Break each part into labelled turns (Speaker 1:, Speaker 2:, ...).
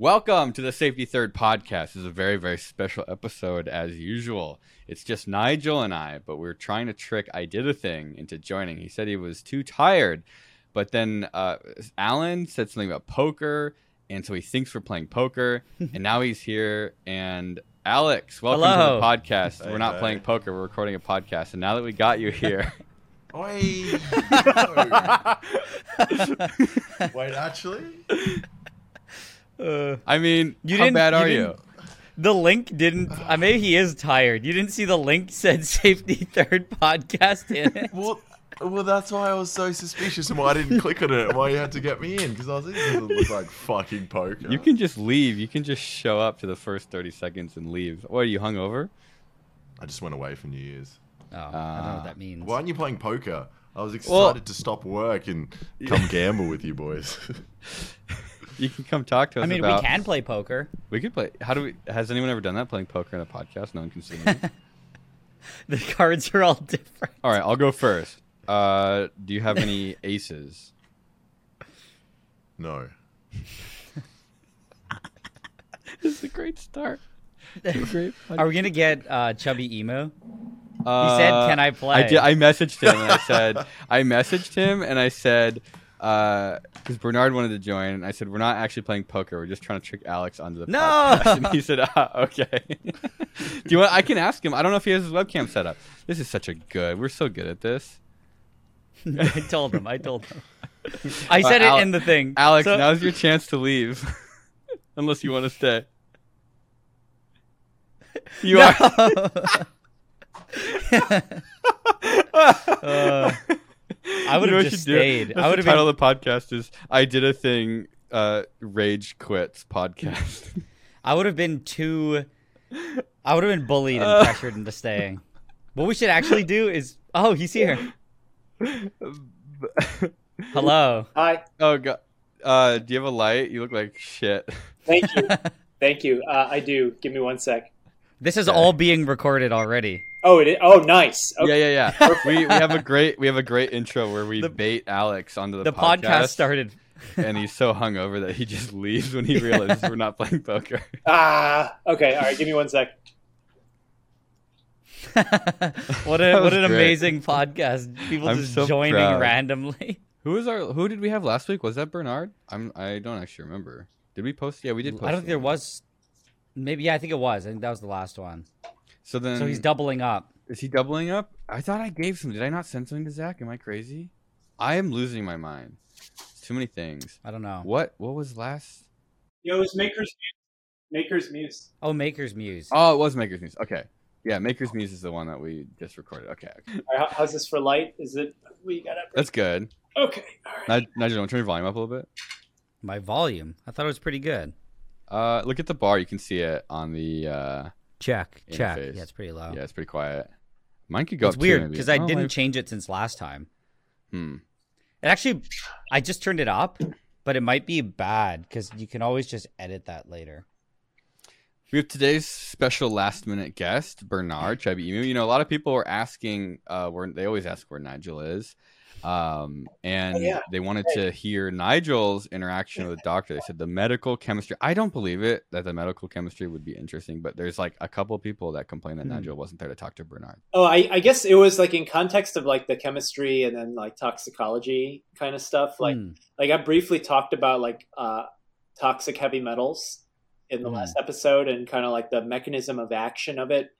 Speaker 1: Welcome to the Safety Third podcast. This is a very, very special episode as usual. It's just Nigel and I, but we're trying to trick I Did a Thing into joining. He said he was too tired, but then uh, Allen said something about poker, and so he thinks we're playing poker, and now he's here. And Alex, welcome
Speaker 2: Hello.
Speaker 1: to the podcast.
Speaker 3: Hey,
Speaker 1: we're not
Speaker 3: hey.
Speaker 1: playing poker, we're recording a podcast, and now that we got you here,
Speaker 3: Oi! Wait, actually?
Speaker 2: Uh,
Speaker 1: I mean,
Speaker 2: You
Speaker 1: how
Speaker 2: didn't-
Speaker 1: bad
Speaker 2: you
Speaker 1: are you?
Speaker 2: didn't- the link didn't. Uh, maybe he is tired. You didn't see the link said "Safety Third Podcast" in it.
Speaker 3: Well, well, that's why I was so suspicious and why I didn't click on it and why you had to get me in because I was like, this doesn't look like fucking poker.
Speaker 1: You can just leave. You can just show up to the first 30 seconds and leave. What, are you hungover?
Speaker 3: I just went away for New Year's.
Speaker 2: Oh, I don't know what that means.
Speaker 3: Why aren't you playing poker? I was excited
Speaker 1: Well-
Speaker 3: to stop work and come gamble with you boys.
Speaker 1: You can come talk to us
Speaker 2: I mean,
Speaker 1: about...
Speaker 2: we can play poker.
Speaker 1: We could play... How do we... Has anyone ever done that, playing poker in a podcast? No one can see me.
Speaker 2: The cards are all different.
Speaker 1: All right, I'll go first. Uh, do you have any aces?
Speaker 3: no.
Speaker 1: this is a great start. Great.
Speaker 2: Are we gonna get uh, Chubbyemu?
Speaker 1: Uh, he
Speaker 2: said, "Can I play?"
Speaker 1: I did. I messaged him and I said, I messaged him and I said, because Bernard wanted to join, and I said, we're not actually playing poker. We're just trying to trick Alex onto the
Speaker 2: No!
Speaker 1: podcast. And he said, ah, okay. Do you want? I can ask him. I don't know if he has his webcam set up. This is such a good. We're so good at this.
Speaker 2: I told him. I told him. I said
Speaker 1: Uh,
Speaker 2: it
Speaker 1: Ale-
Speaker 2: in the thing.
Speaker 1: Alex,
Speaker 2: So-
Speaker 1: now's your chance to leave, unless you want to stay. You
Speaker 2: No.
Speaker 1: are.
Speaker 2: Uh, I would've
Speaker 1: know what
Speaker 2: just
Speaker 1: you do?
Speaker 2: stayed.
Speaker 1: That's
Speaker 2: I
Speaker 1: the
Speaker 2: would've
Speaker 1: title
Speaker 2: been-
Speaker 1: of the podcast is "I did a thing." Uh, rage quits podcast.
Speaker 2: I would have been too. I would have been bullied and
Speaker 1: Uh.
Speaker 2: pressured into staying. What we should actually do is. Oh, he's here. Hello.
Speaker 4: Hi.
Speaker 1: oh god. Uh, do you have a light? You look like shit.
Speaker 4: Thank you. Thank you. Uh, I do. Give me one sec.
Speaker 2: This is
Speaker 1: Okay.
Speaker 2: all being recorded already.
Speaker 4: Oh, it is. Oh, nice. Okay.
Speaker 1: Yeah, yeah, yeah. we we have a great we have a great intro where we
Speaker 2: The-
Speaker 1: bait Alex onto the,
Speaker 2: The podcast started.
Speaker 1: and he's so hungover that he just leaves when he realizes we're not playing poker.
Speaker 4: Ah. Okay. All right. Give me one sec.
Speaker 2: what a what an
Speaker 1: great.
Speaker 2: amazing podcast! People
Speaker 1: I'm
Speaker 2: just
Speaker 1: so
Speaker 2: joining
Speaker 1: proud.
Speaker 2: randomly.
Speaker 1: Who was our who did we have last week? Was that Bernard? I'm I don't actually remember. Did we post? Yeah, we did. Post
Speaker 2: I don't think there
Speaker 1: one.
Speaker 2: was. Maybe yeah, I think it was. I think that was the last one.
Speaker 1: So then,
Speaker 2: So he's doubling up.
Speaker 1: is he doubling up? I thought I gave some. Did I not send something to Zach? Am I crazy? I am losing my mind. It's too many things.
Speaker 2: I don't know.
Speaker 1: What what was last?
Speaker 4: Yo, it's Maker's Maker's Muse.
Speaker 2: Oh, Maker's Muse.
Speaker 1: Oh, it was Maker's Muse. Okay. Yeah, Maker's Muse is the one that we just recorded. Okay. okay.
Speaker 4: All right, how- how's this for light? Is it? We got it.
Speaker 1: That's good.
Speaker 4: Okay. All right.
Speaker 1: Nigel, Nigel, don't turn your volume up a little bit.
Speaker 2: My volume. I thought it was pretty good.
Speaker 1: Uh, look at the bar. You can see it on the. Uh,
Speaker 2: Check. Check.
Speaker 1: Interface.
Speaker 2: Yeah, it's pretty low.
Speaker 1: yeah, it's pretty quiet. Mine could go
Speaker 2: it's weird because I
Speaker 1: Oh,
Speaker 2: didn't
Speaker 1: my-
Speaker 2: change it since last time.
Speaker 1: Hmm.
Speaker 2: It actually, I just turned it up, but it might be bad because you can always just edit that later.
Speaker 1: We have today's special last minute guest, Bernard Chubby Emu. You know, a lot of people were asking, uh, where they always ask where Nigel is. Um, and
Speaker 4: Oh, yeah.
Speaker 1: they wanted to hear Nigel's interaction with the doctor. They said the medical chemistry. I don't believe it that the medical chemistry would be interesting, but there's like a couple people that complain that
Speaker 2: Hmm.
Speaker 1: Nigel wasn't there to talk to Bernard.
Speaker 4: Oh, I, I guess it was like in context of like the chemistry and then like toxicology kind of stuff. Like,
Speaker 2: Hmm.
Speaker 4: like I briefly talked about like uh, toxic heavy metals in the
Speaker 2: Mm.
Speaker 4: last episode and kind of like the mechanism of action of it.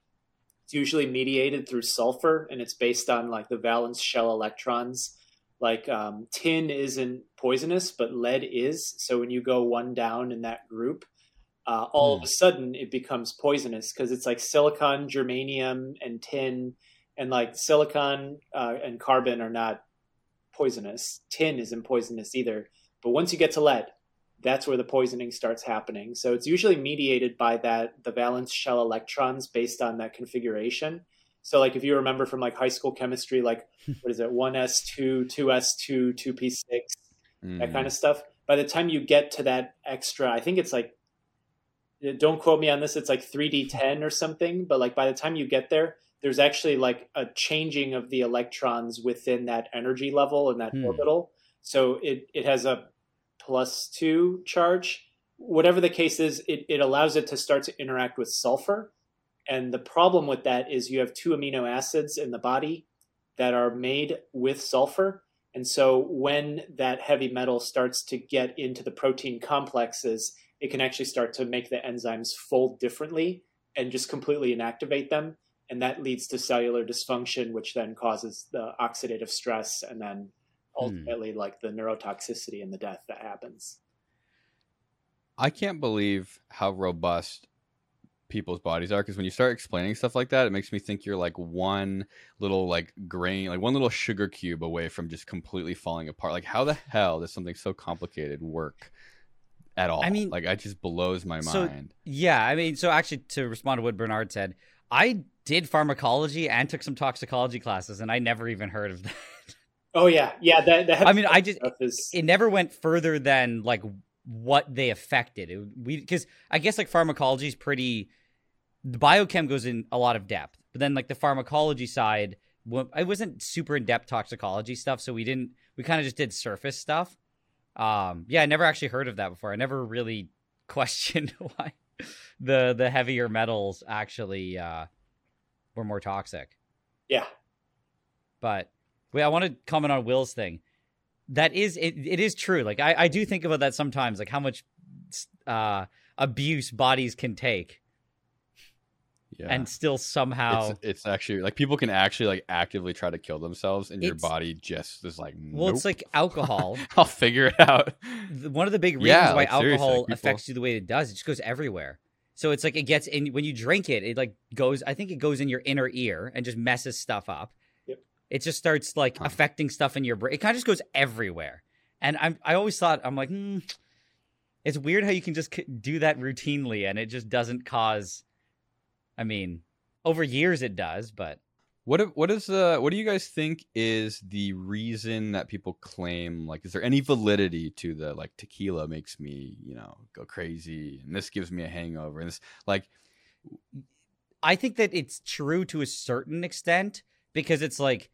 Speaker 4: It's usually mediated through sulfur and it's based on like the valence shell electrons. Like um, tin isn't poisonous, but lead is. So when you go one down in that group, uh, all of a sudden it becomes poisonous because it's like silicon, germanium, and tin, and like silicon uh, and carbon are not poisonous. Tin isn't poisonous either. But once you get to lead, that's where the poisoning starts happening. So it's usually mediated by that the valence shell electrons based on that configuration. So like if you remember from like high school chemistry, like what is it, one S two, two S two, two P six, that kind of stuff. By the time you get to that extra, I think it's like don't quote me on this, it's like 3D10 or something, but like by the time you get there, there's actually like a changing of the electrons within that energy level and that
Speaker 2: Hmm.
Speaker 4: orbital. So it, it has a plus two charge whatever the case is, it, it allows it to start to interact with sulfur. And the problem with that is you have two amino acids in the body that are made with sulfur. And so when that heavy metal starts to get into the protein complexes, it can actually start to make the enzymes fold differently and just completely inactivate them. And that leads to cellular dysfunction, which then causes the oxidative stress and then ultimately hmm. like the neurotoxicity and the death that happens.
Speaker 1: I can't believe how robust people's bodies are because when you start explaining stuff like that, it makes me think you're like one little like grain, like one little sugar cube away from just completely falling apart. Like, how the hell does something so complicated work at all? I mean, like, it just blows my so, mind.
Speaker 2: Yeah, I mean, so actually, to respond to what Bernard said, I did pharmacology and took some toxicology classes, and I never even heard of that.
Speaker 4: Oh yeah, yeah. That, that
Speaker 2: I mean, I just is... it never went further than like what they affected. It, we because I guess like pharmacology is pretty. The biochem goes in a lot of depth, but then like the pharmacology side, I wasn't super in depth toxicology stuff, so we didn't. We kind of just did surface stuff. Um, yeah, I never actually heard of that before. I never really questioned why the the heavier metals actually uh, were more toxic.
Speaker 4: Yeah,
Speaker 2: but wait, I want to comment on Will's thing. That is it, it is true. Like I, I do think about that sometimes like how much uh abuse bodies can take. Yeah. and still somehow
Speaker 1: it's, it's, actually like people can actually like actively try to kill themselves and your body just is like nope.
Speaker 2: well it's like alcohol.
Speaker 1: I'll figure it out.
Speaker 2: One of the big reasons yeah, why like, alcohol like, people... affects you the way it does it just goes everywhere. So it's like it gets in when you drink it it like goes i think it goes in your inner ear and just messes stuff up it just starts like huh. affecting stuff in your brain. It kind of just goes everywhere. And I'm I always thought I'm like, hmm, it's weird how you can just do that routinely and it just doesn't cause. I mean, over years it does, but
Speaker 1: what what is the what do you guys think is the reason that people claim like is there any validity to the like tequila makes me you know go crazy and this gives me a hangover and this like
Speaker 2: I think that it's true to a certain extent because it's like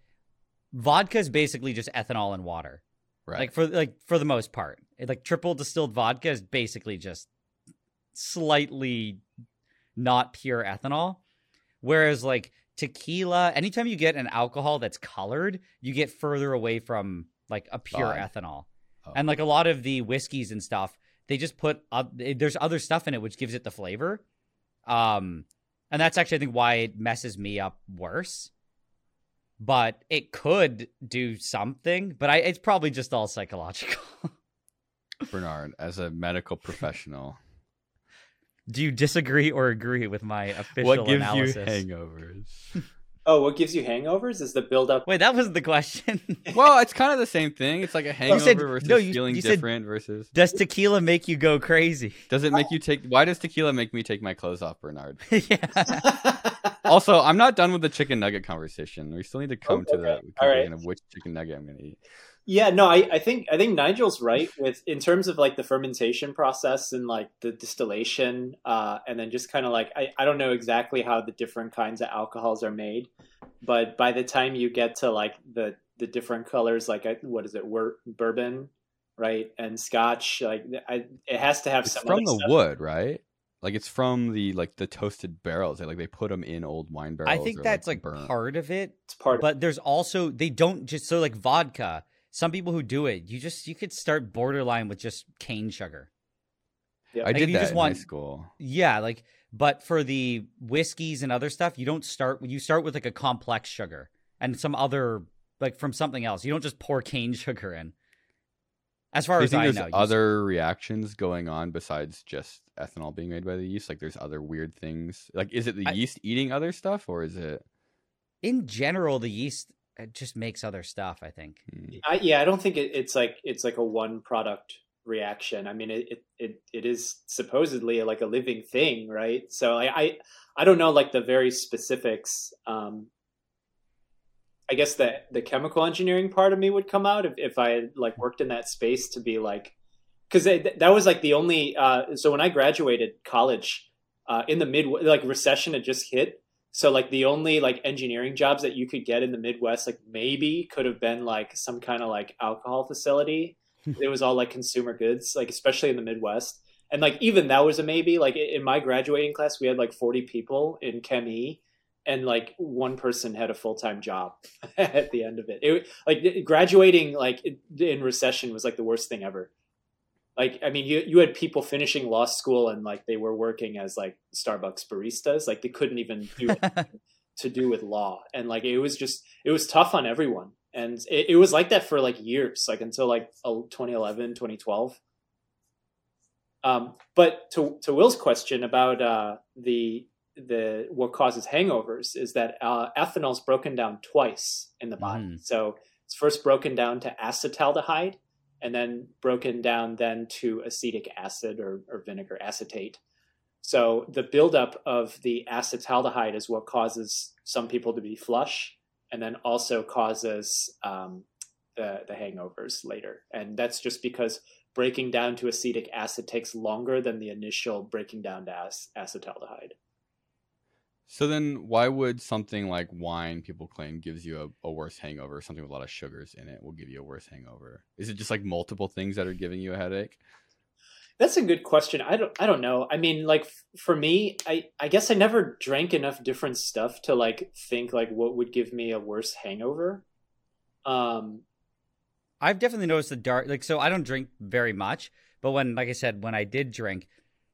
Speaker 2: vodka is basically just ethanol and water. Right. Like for like for the most part. It, like triple distilled vodka is basically just slightly not pure ethanol. Whereas like tequila, anytime you get an alcohol that's colored, you get further away from like a pure ethanol. Oh. And like a lot of the whiskeys and stuff, they just put uh, there's other stuff in it which gives it the flavor. Um and that's actually I think why it messes me up worse but it could do something. But I, it's probably just all psychological.
Speaker 1: Bernard, as a medical professional,
Speaker 2: do you disagree or agree with my official what gives analysis?
Speaker 1: you hangovers?
Speaker 4: Oh, what gives you hangovers is the buildup.
Speaker 2: Wait, that was the question.
Speaker 1: well, it's kind of the same thing. It's like a hangover said, versus no, you, feeling you different versus.
Speaker 2: Does tequila make you go crazy?
Speaker 1: Does it make you take? Why does tequila make me take my clothes off, Bernard? yeah. also, I'm not done with the chicken nugget conversation. We still need to come okay. to the conclusion of which chicken nugget I'm going to eat.
Speaker 4: Yeah, no, I, I think I think Nigel's right with in terms of like the fermentation process and like the distillation, uh, and then just kind of like I, I don't know exactly how the different kinds of alcohols are made, but by the time you get to like the the different colors, like what is it, bourbon, right, and Scotch, like I, it has to have
Speaker 1: it's
Speaker 4: some
Speaker 1: from the
Speaker 4: stuff.
Speaker 1: wood, right? Like it's from the like the toasted barrels. They, like they put them in old wine barrels.
Speaker 2: I think that's like, like part of it.
Speaker 4: It's part,
Speaker 2: but there's also they don't just so like vodka some people who do it, you just you could start borderline with just cane sugar.
Speaker 1: Yeah, I like did that just in want, high school.
Speaker 2: Yeah, like but for the whiskeys and other stuff, you don't start you start with like a complex sugar and some other like from something else. You don't just pour cane sugar in. As far as I
Speaker 1: there's
Speaker 2: know,
Speaker 1: other reactions going on besides just ethanol being made by the yeast. Like there's other weird things. Like is it the I, yeast eating other stuff or is it?
Speaker 2: In general, the yeast it just makes other stuff. I think.
Speaker 4: Hmm. I, yeah, I don't think it, it's like it's like a one product reaction. I mean, it, it, it it is supposedly like a living thing, right? So I I, I don't know like the very specifics. Um, I guess that the chemical engineering part of me would come out if, if I had like worked in that space to be like, because that was like the only. Uh, so when I graduated college, uh, in the mid like recession had just hit, so like the only like engineering jobs that you could get in the Midwest, like maybe could have been like some kind of like alcohol facility. Hmm. it was all like consumer goods, like especially in the Midwest. and like even that was a maybe. Like in my graduating class, we had like 40 people in Chem E, and like one person had a full time job at the end of it. It like graduating like in recession was like the worst thing ever. Like I mean, you you had people finishing law school and like they were working as like Starbucks baristas. Like they couldn't even do to do with law, and like it was just it was tough on everyone. And it, it was like that for like years, like until like 2011, 2012. Um, but to to Will's question about uh, the the what causes hangovers is that uh, ethanol is broken down twice in the body. Mm. So it's first broken down to acetaldehyde, and then broken down then to acetic acid or, or vinegar acetate. So the buildup of the acetaldehyde is what causes some people to be flush, and then also causes um, the the hangovers later. And that's just because breaking down to acetic acid takes longer than the initial breaking down to acetaldehyde.
Speaker 1: So then, why would something like wine, people claim, gives you a, a, worse hangover? Something with a lot of sugars in it will give you a worse hangover. Is it just like multiple things that are giving you a headache?
Speaker 4: That's a good question. I don't. I don't know. I mean, like for me, I I guess I never drank enough different stuff to like think like what would give me a worse hangover. Um,
Speaker 2: I've definitely noticed the dark. Like, so I don't drink very much, but when, like I said, when I did drink,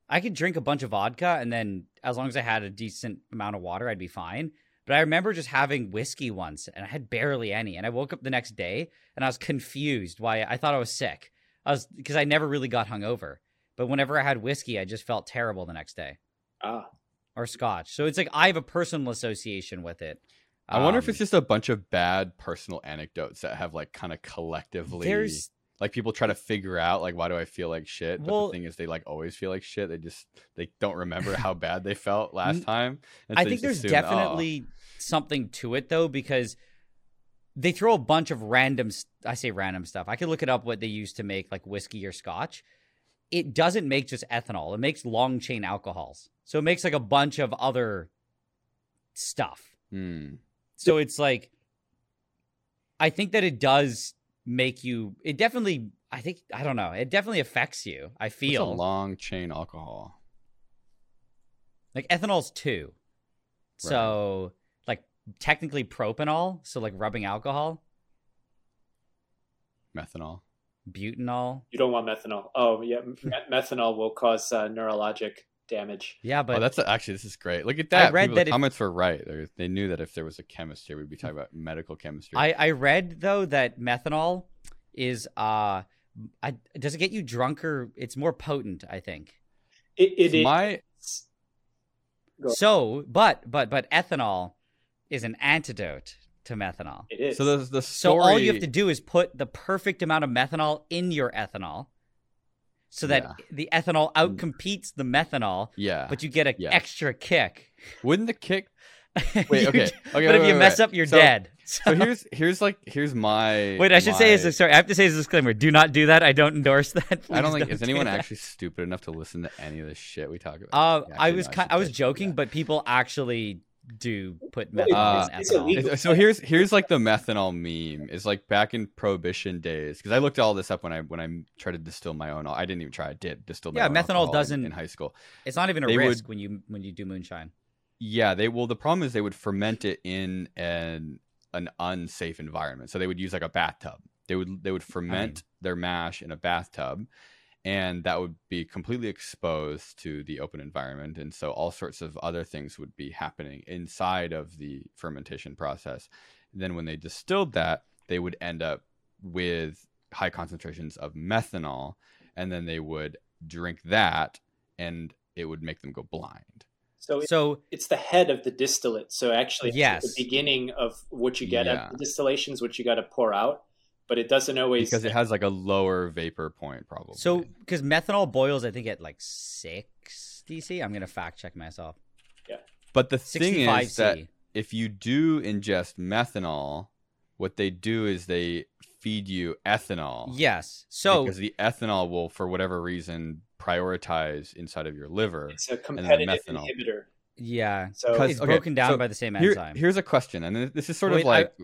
Speaker 2: I could drink a bunch of vodka and then as long as I had a decent amount of water, I'd be fine. But I remember just having whiskey once and I had barely any. And I woke up the next day and I was confused why I thought I was sick. I was because I never really got hungover. But whenever I had whiskey, I just felt terrible the next day.
Speaker 4: Ah.
Speaker 2: Or scotch. So it's like I have a personal association with it.
Speaker 1: I wonder um, if it's just a bunch of bad personal anecdotes that have like kind of collectively there's like people try to figure out like why do I feel like shit, but well, the thing is they like always feel like shit. They just they don't remember how bad they felt last time.
Speaker 2: So I think there's assume, definitely oh. something to it though because they throw a bunch of random I say random stuff. I could look it up what they use to make like whiskey or scotch. It doesn't make just ethanol. It makes long chain alcohols. So it makes like a bunch of other stuff.
Speaker 1: Hmm.
Speaker 2: So it's like I think that it does make you it definitely I think I don't know. It definitely affects you. I feel
Speaker 1: What's a long chain alcohol.
Speaker 2: Like ethanol's two. Right. So like technically propanol, so like rubbing alcohol.
Speaker 1: Methanol.
Speaker 2: Butanol.
Speaker 4: You don't want methanol. Oh yeah, methanol will cause uh, neurologic damage.
Speaker 2: Yeah,
Speaker 1: oh,
Speaker 2: but
Speaker 1: oh, that's a, actually this is great. Look at that. I read People, that the comments were right. They, they knew that if there was a chemistry, we'd be talking about medical chemistry.
Speaker 2: I, I read though that methanol is uh, I, does it get you drunker? It's more potent, I think.
Speaker 4: It, it
Speaker 1: my
Speaker 2: so, but but but ethanol is an antidote to methanol.
Speaker 4: It is.
Speaker 1: So the the story...
Speaker 2: so all you have to do is put the perfect amount of methanol in your ethanol so that yeah. the ethanol outcompetes the methanol.
Speaker 1: Yeah.
Speaker 2: But you get an yeah. extra kick.
Speaker 1: Wouldn't the kick Wait, okay. okay
Speaker 2: but wait, if
Speaker 1: wait,
Speaker 2: you mess up, you're
Speaker 1: so,
Speaker 2: dead.
Speaker 1: So. so. here's here's like here's my
Speaker 2: Wait, I should
Speaker 1: my...
Speaker 2: say is sorry, I have to say as a disclaimer, do not do that. I don't endorse that.
Speaker 1: I don't think
Speaker 2: don't
Speaker 1: is anyone actually stupid enough to listen to any of this shit we talk about?
Speaker 2: Uh, actually, I was no, I, I was joking, but people actually do put methanol uh, in ethanol.
Speaker 1: So here's here's like the methanol meme. It's like back in prohibition days because I looked all this up when I when I tried to distill my own. I didn't even try. I did distill.
Speaker 2: yeah, methanol doesn't
Speaker 1: in, in, high school.
Speaker 2: It's not even a they risk would, when you when you do moonshine.
Speaker 1: Yeah, they well the problem is they would ferment it in an an unsafe environment. So they would use like a bathtub. They would they would ferment I mean, their mash in a bathtub and that would be completely exposed to the open environment and so all sorts of other things would be happening inside of the fermentation process and then when they distilled that they would end up with high concentrations of methanol and then they would drink that and it would make them go blind
Speaker 4: so, so it's the head of the distillate so actually yes. the beginning of what you get yeah. at the distillations what you got to pour out but it doesn't always
Speaker 1: because it has like a lower vapor point probably.
Speaker 2: So because methanol boils, I think at like six DC. I'm gonna fact check myself.
Speaker 4: Yeah.
Speaker 1: But the thing is that if you do ingest methanol, what they do is they feed you ethanol.
Speaker 2: Yes. So
Speaker 1: because the ethanol will, for whatever reason, prioritize inside of your liver.
Speaker 4: It's a competitive inhibitor.
Speaker 2: Yeah. So it's okay, broken down so by the same enzyme.
Speaker 1: here's a question, and this is sort Wait, of like. I,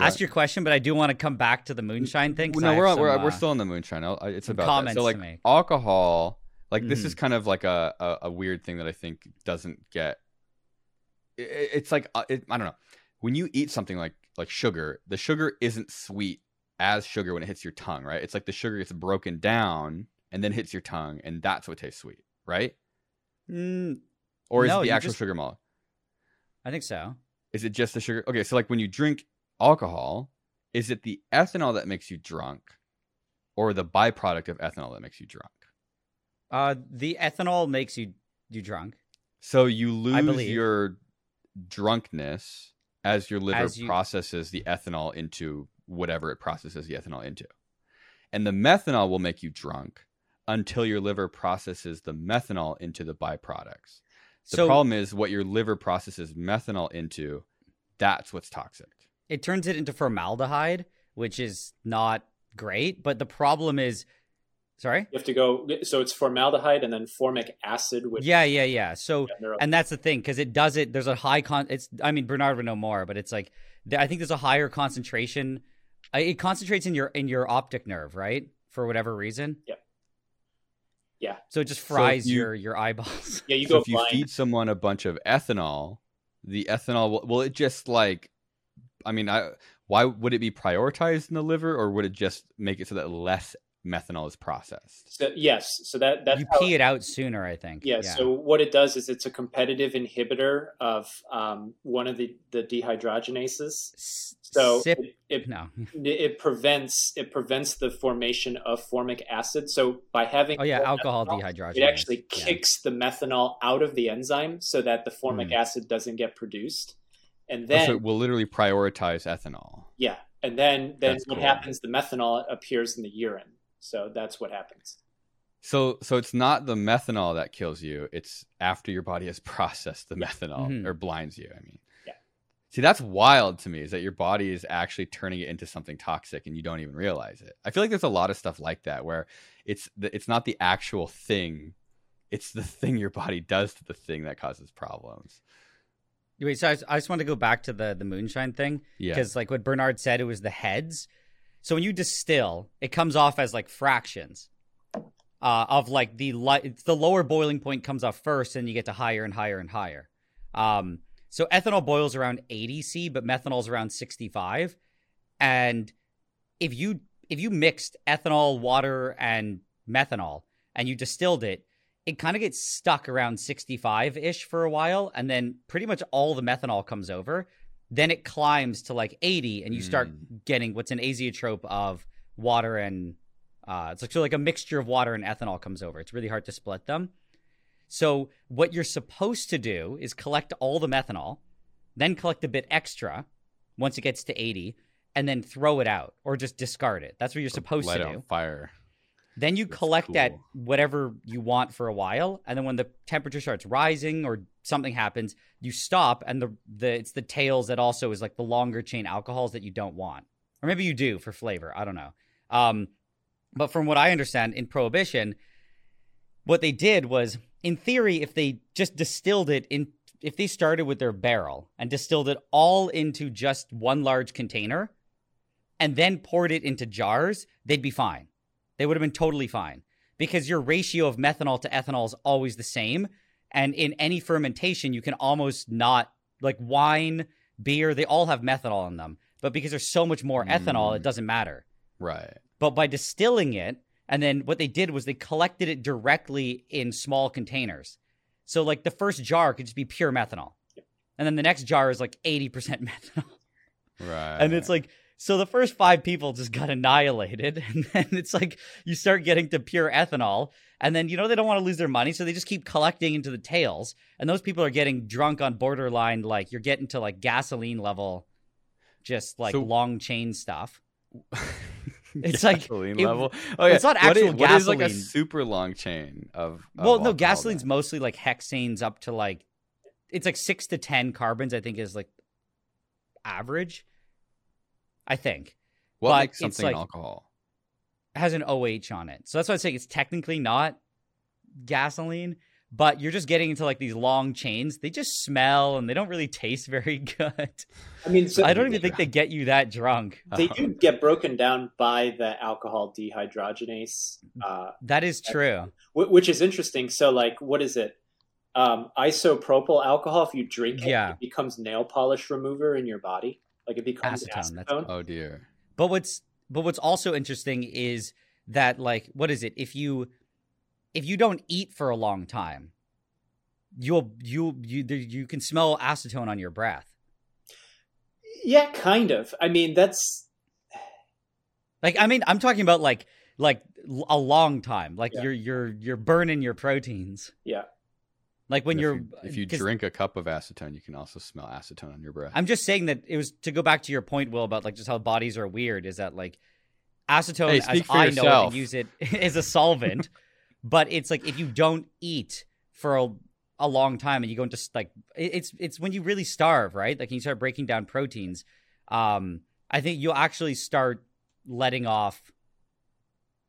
Speaker 2: Ask your question, but I do want to come back to the moonshine thing.
Speaker 1: No, we're, we're, some, we're uh, still on the moonshine. it's about that. So like alcohol, Like mm-hmm. this is mm-hmm. kind of like a, a, a weird thing that I think doesn't get. It, it's like uh, it, I don't know. When you eat something like like sugar, the sugar isn't sweet as sugar when it hits your tongue, right? It's like the sugar gets broken down and then hits your tongue, and that's what tastes sweet, right?
Speaker 2: Mm,
Speaker 1: or is no, it the actual just... sugar molecule?
Speaker 2: I think so.
Speaker 1: Is it just the sugar? Okay, so like when you drink alcohol, is it the ethanol that makes you drunk, or the byproduct of ethanol that makes you drunk?
Speaker 2: Uh, the ethanol makes you you drunk.
Speaker 1: So you lose your drunkenness as your liver as you... processes the ethanol into whatever it processes the ethanol into. And the methanol will make you drunk until your liver processes the methanol into the byproducts. The so, problem is what your liver processes methanol into, that's what's toxic.
Speaker 2: It turns it into formaldehyde, which is not great. But the problem is Sorry?
Speaker 4: You have to go. So it's formaldehyde and then formic acid. Which
Speaker 2: yeah, yeah, yeah. So and that's the thing because it does it. There's a high con. It's. I mean, Bernard would know more, but it's like I think there's a higher concentration. It concentrates in your in your optic nerve, right? For whatever reason.
Speaker 4: Yeah. Yeah.
Speaker 2: So it just fries so you, your your eyeballs.
Speaker 4: Yeah, you
Speaker 1: so
Speaker 4: go.
Speaker 1: If you feed someone a bunch of ethanol, the ethanol will, will it just like? I mean, I why would it be prioritized in the liver, or would it just make it so that less methanol is processed.
Speaker 4: So, yes, so that that
Speaker 2: you pee it out sooner, I think.
Speaker 4: Yeah, yeah, So what it does is it's a competitive inhibitor of um, one of the the dehydrogenases. So
Speaker 2: Sip,
Speaker 4: it, it,
Speaker 2: no.
Speaker 4: it prevents it prevents the formation of formic acid. So by having
Speaker 2: oh yeah alcohol methanol, dehydrogenase,
Speaker 4: it actually kicks yeah. the methanol out of the enzyme so that the formic mm. acid doesn't get produced. And then oh, so
Speaker 1: it will literally prioritize ethanol.
Speaker 4: Yeah, and then then That's what cool. happens? The methanol appears in the urine. So that's what happens.
Speaker 1: So so it's not the methanol that kills you, it's after your body has processed the yeah. methanol mm-hmm. or blinds you, I mean.
Speaker 4: Yeah.
Speaker 1: See, that's wild to me is that your body is actually turning it into something toxic and you don't even realize it. I feel like there's a lot of stuff like that where it's the, it's not the actual thing, it's the thing your body does to the thing that causes problems.
Speaker 2: Wait, so I, I just want to go back to the the moonshine thing.
Speaker 1: Yeah.
Speaker 2: Because like what Bernard said, it was the heads. So when you distill, it comes off as like fractions uh, of like the light. The lower boiling point comes off first, and you get to higher and higher and higher. Um, so ethanol boils around 80 C, but methanol is around 65. And if you if you mixed ethanol, water, and methanol, and you distilled it, it kind of gets stuck around 65 ish for a while, and then pretty much all the methanol comes over. Then it climbs to like 80, and you start mm. getting what's an azeotrope of water and uh, it's like so like a mixture of water and ethanol comes over. It's really hard to split them. So what you're supposed to do is collect all the methanol, then collect a bit extra once it gets to 80, and then throw it out or just discard it. That's what you're supposed
Speaker 1: Light
Speaker 2: to do.
Speaker 1: Fire.
Speaker 2: Then you That's collect cool. at whatever you want for a while, and then when the temperature starts rising or something happens, you stop, and the the it's the tails that also is like the longer chain alcohols that you don't want, or maybe you do for flavor. I don't know. Um, but from what I understand, in prohibition, what they did was, in theory, if they just distilled it in, if they started with their barrel and distilled it all into just one large container, and then poured it into jars, they'd be fine they would have been totally fine because your ratio of methanol to ethanol is always the same. And in any fermentation, you can almost not like wine, beer, they all have methanol in them. But because there's so much more ethanol, mm. it doesn't matter.
Speaker 1: Right.
Speaker 2: But by distilling it, and then what they did was they collected it directly in small containers. So like the first jar could just be pure methanol. And then the next jar is like 80% methanol.
Speaker 1: Right.
Speaker 2: And it's like so the first five people just got annihilated. And then it's like you start getting to pure ethanol. And then, you know, they don't want to lose their money. So they just keep collecting into the tails. And those people are getting drunk on borderline, like you're getting to like gasoline level, just like so, long chain stuff. It's
Speaker 1: gasoline
Speaker 2: like
Speaker 1: it, level. Oh yeah,
Speaker 2: it's not actual
Speaker 1: what is,
Speaker 2: gasoline.
Speaker 1: What is like a super long chain of? of
Speaker 2: well, no, gasoline's then? mostly like hexanes up to like, it's like six to ten carbons. I think is like average. I think.
Speaker 1: What but makes something like, alcohol?
Speaker 2: Has an OH on it, so that's why I say it's technically not gasoline, but you're just getting into like these long chains. They just smell and they don't really taste very good.
Speaker 4: I mean, so
Speaker 2: I don't even think they get you that drunk.
Speaker 4: They do get broken down by the alcohol dehydrogenase. Uh,
Speaker 2: that is true.
Speaker 4: Which is interesting. So, like, what is it? Um, isopropyl alcohol. If you drink it,
Speaker 2: yeah.
Speaker 4: it becomes nail polish remover in your body. Like it becomes acetone. acetone.
Speaker 1: Oh dear.
Speaker 2: But what's but what's also interesting is that like what is it? If you if you don't eat for a long time, you'll you you you can smell acetone on your breath.
Speaker 4: Yeah, kind of. I mean, that's
Speaker 2: like I mean, I'm talking about like like a long time. Like yeah. you're you're you're burning your proteins.
Speaker 4: Yeah.
Speaker 2: Like when you're
Speaker 1: if you, if you drink a cup of acetone, you can also smell acetone on your breath.
Speaker 2: I'm just saying that it was to go back to your point, Will, about like just how bodies are weird. Is that like acetone,
Speaker 1: hey,
Speaker 2: as I know it, and use it as a solvent, but it's like if you don't eat for a, a long time and you go into like it's it's when you really starve, right? Like you start breaking down proteins. Um, I think you'll actually start letting off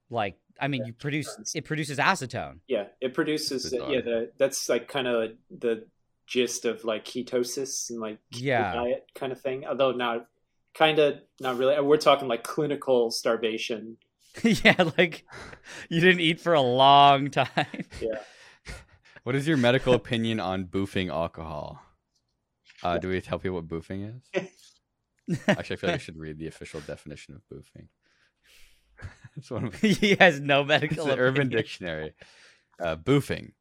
Speaker 2: like I mean, yeah, you produce it produces acetone.
Speaker 4: Yeah, it produces yeah. The, that's like kind of the gist of like ketosis and like
Speaker 2: yeah
Speaker 4: diet kind of thing. Although not kind of not really. We're talking like clinical starvation.
Speaker 2: yeah, like you didn't eat for a long time.
Speaker 4: Yeah.
Speaker 1: What is your medical opinion on boofing alcohol? Uh, do we tell people what boofing is? Actually, I feel like I should read the official definition of boofing.
Speaker 2: he has no medical.
Speaker 1: It's Urban Dictionary. Uh, boofing,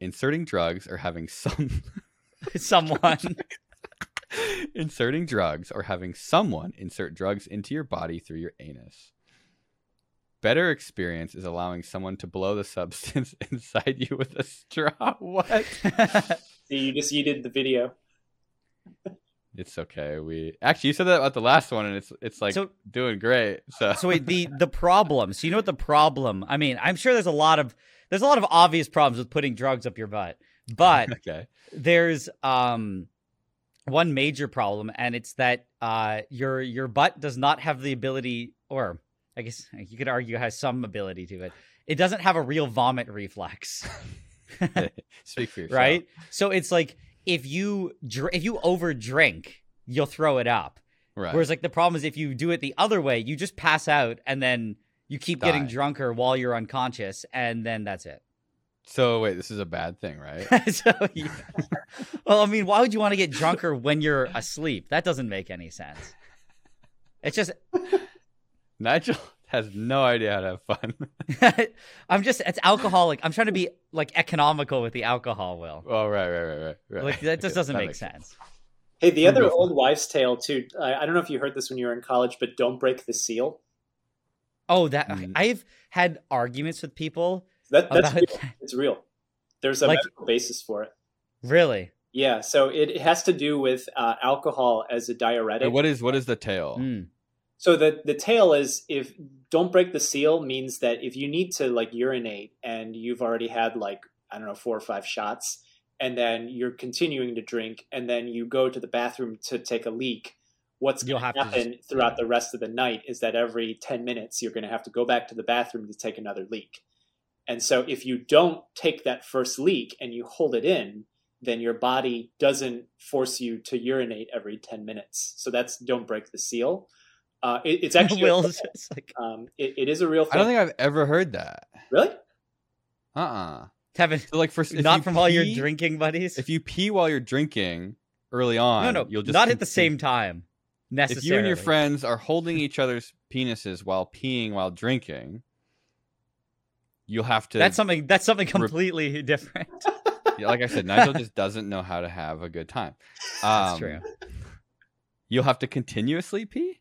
Speaker 1: inserting drugs or having some
Speaker 2: someone
Speaker 1: inserting drugs or having someone insert drugs into your body through your anus. Better experience is allowing someone to blow the substance inside you with a straw. What?
Speaker 4: See, you just you did the video.
Speaker 1: It's okay. We actually you said that about the last one, and it's it's like so, doing great. So
Speaker 2: so wait the the problem. So you know what the problem? I mean, I'm sure there's a lot of there's a lot of obvious problems with putting drugs up your butt, but
Speaker 1: okay.
Speaker 2: there's um one major problem, and it's that uh your your butt does not have the ability, or I guess you could argue has some ability to it. It doesn't have a real vomit reflex.
Speaker 1: Speak for yourself.
Speaker 2: Right? So it's like if you dr- if you over drink, you'll throw it up.
Speaker 1: Right.
Speaker 2: Whereas like the problem is if you do it the other way, you just pass out and then you keep Die. getting drunker while you're unconscious, and then that's it.
Speaker 1: So wait, this is a bad thing, right?
Speaker 2: so, yeah. well, I mean, why would you want to get drunker when you're asleep? That doesn't make any sense. It's just
Speaker 1: Nigel has no idea how to have fun.
Speaker 2: I'm just it's alcoholic. I'm trying to be like economical with the alcohol, Will.
Speaker 1: Oh right, right, right, right. right.
Speaker 2: Like that just doesn't that make sense. sense.
Speaker 4: Hey, the other old wives' tale too. I, I, don't know if you heard this when you were in college, but don't break the seal.
Speaker 2: Oh, that mm. I've had arguments with people.
Speaker 4: That, that's about... real. It's real. There's a like, medical basis for it.
Speaker 2: Really?
Speaker 4: Yeah. So it has to do with uh, alcohol as a diuretic.
Speaker 1: what is what is the tale?
Speaker 2: Mm.
Speaker 4: So the the tale is if don't break the seal means that if you need to like urinate and you've already had like I don't know four or five shots and then you're continuing to drink and then you go to the bathroom to take a leak what's going to happen throughout the rest of the night is that every 10 minutes you're going to have to go back to the bathroom to take another leak. And so if you don't take that first leak and you hold it in then your body doesn't force you to urinate every 10 minutes. So that's don't break the seal uh, it, it's actually
Speaker 2: Will's like,
Speaker 4: um, it, it is a real. Thing.
Speaker 1: I don't think I've ever heard that.
Speaker 4: Really?
Speaker 1: Uh uh-uh. uh
Speaker 2: Kevin,
Speaker 1: so like for
Speaker 2: not from pee, all your drinking buddies.
Speaker 1: If you pee while you're drinking early on,
Speaker 2: no, no,
Speaker 1: you'll just
Speaker 2: not at the same time. Necessarily.
Speaker 1: If you and your friends are holding each other's penises while peeing while drinking, you'll have to.
Speaker 2: That's something. That's something completely re- different.
Speaker 1: like I said, Nigel just doesn't know how to have a good time.
Speaker 2: Um, that's true.
Speaker 1: You'll have to continuously pee.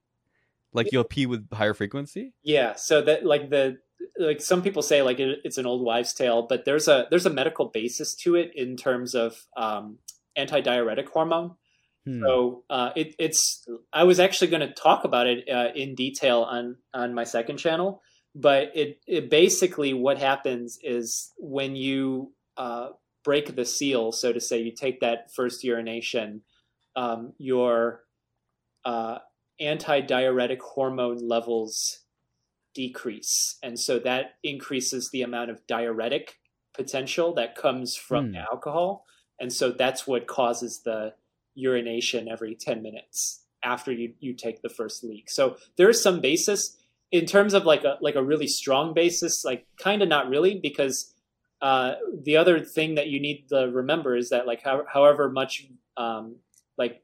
Speaker 1: Like you'll pee with higher frequency?
Speaker 4: Yeah. So that like the like some people say like it, it's an old wives' tale, but there's a there's a medical basis to it in terms of um, antidiuretic hormone. Hmm. So uh, it, it's I was actually going to talk about it uh, in detail on on my second channel, but it it basically what happens is when you uh, break the seal, so to say, you take that first urination, um, your uh, antidiuretic hormone levels decrease. And so that increases the amount of diuretic potential that comes from the alcohol, and so that's what causes the urination every ten minutes after you you take the first leak. So there is some basis in terms of like a like a really strong basis, like kind of not really because. Uh, the other thing that you need to remember is that like how, however much um, like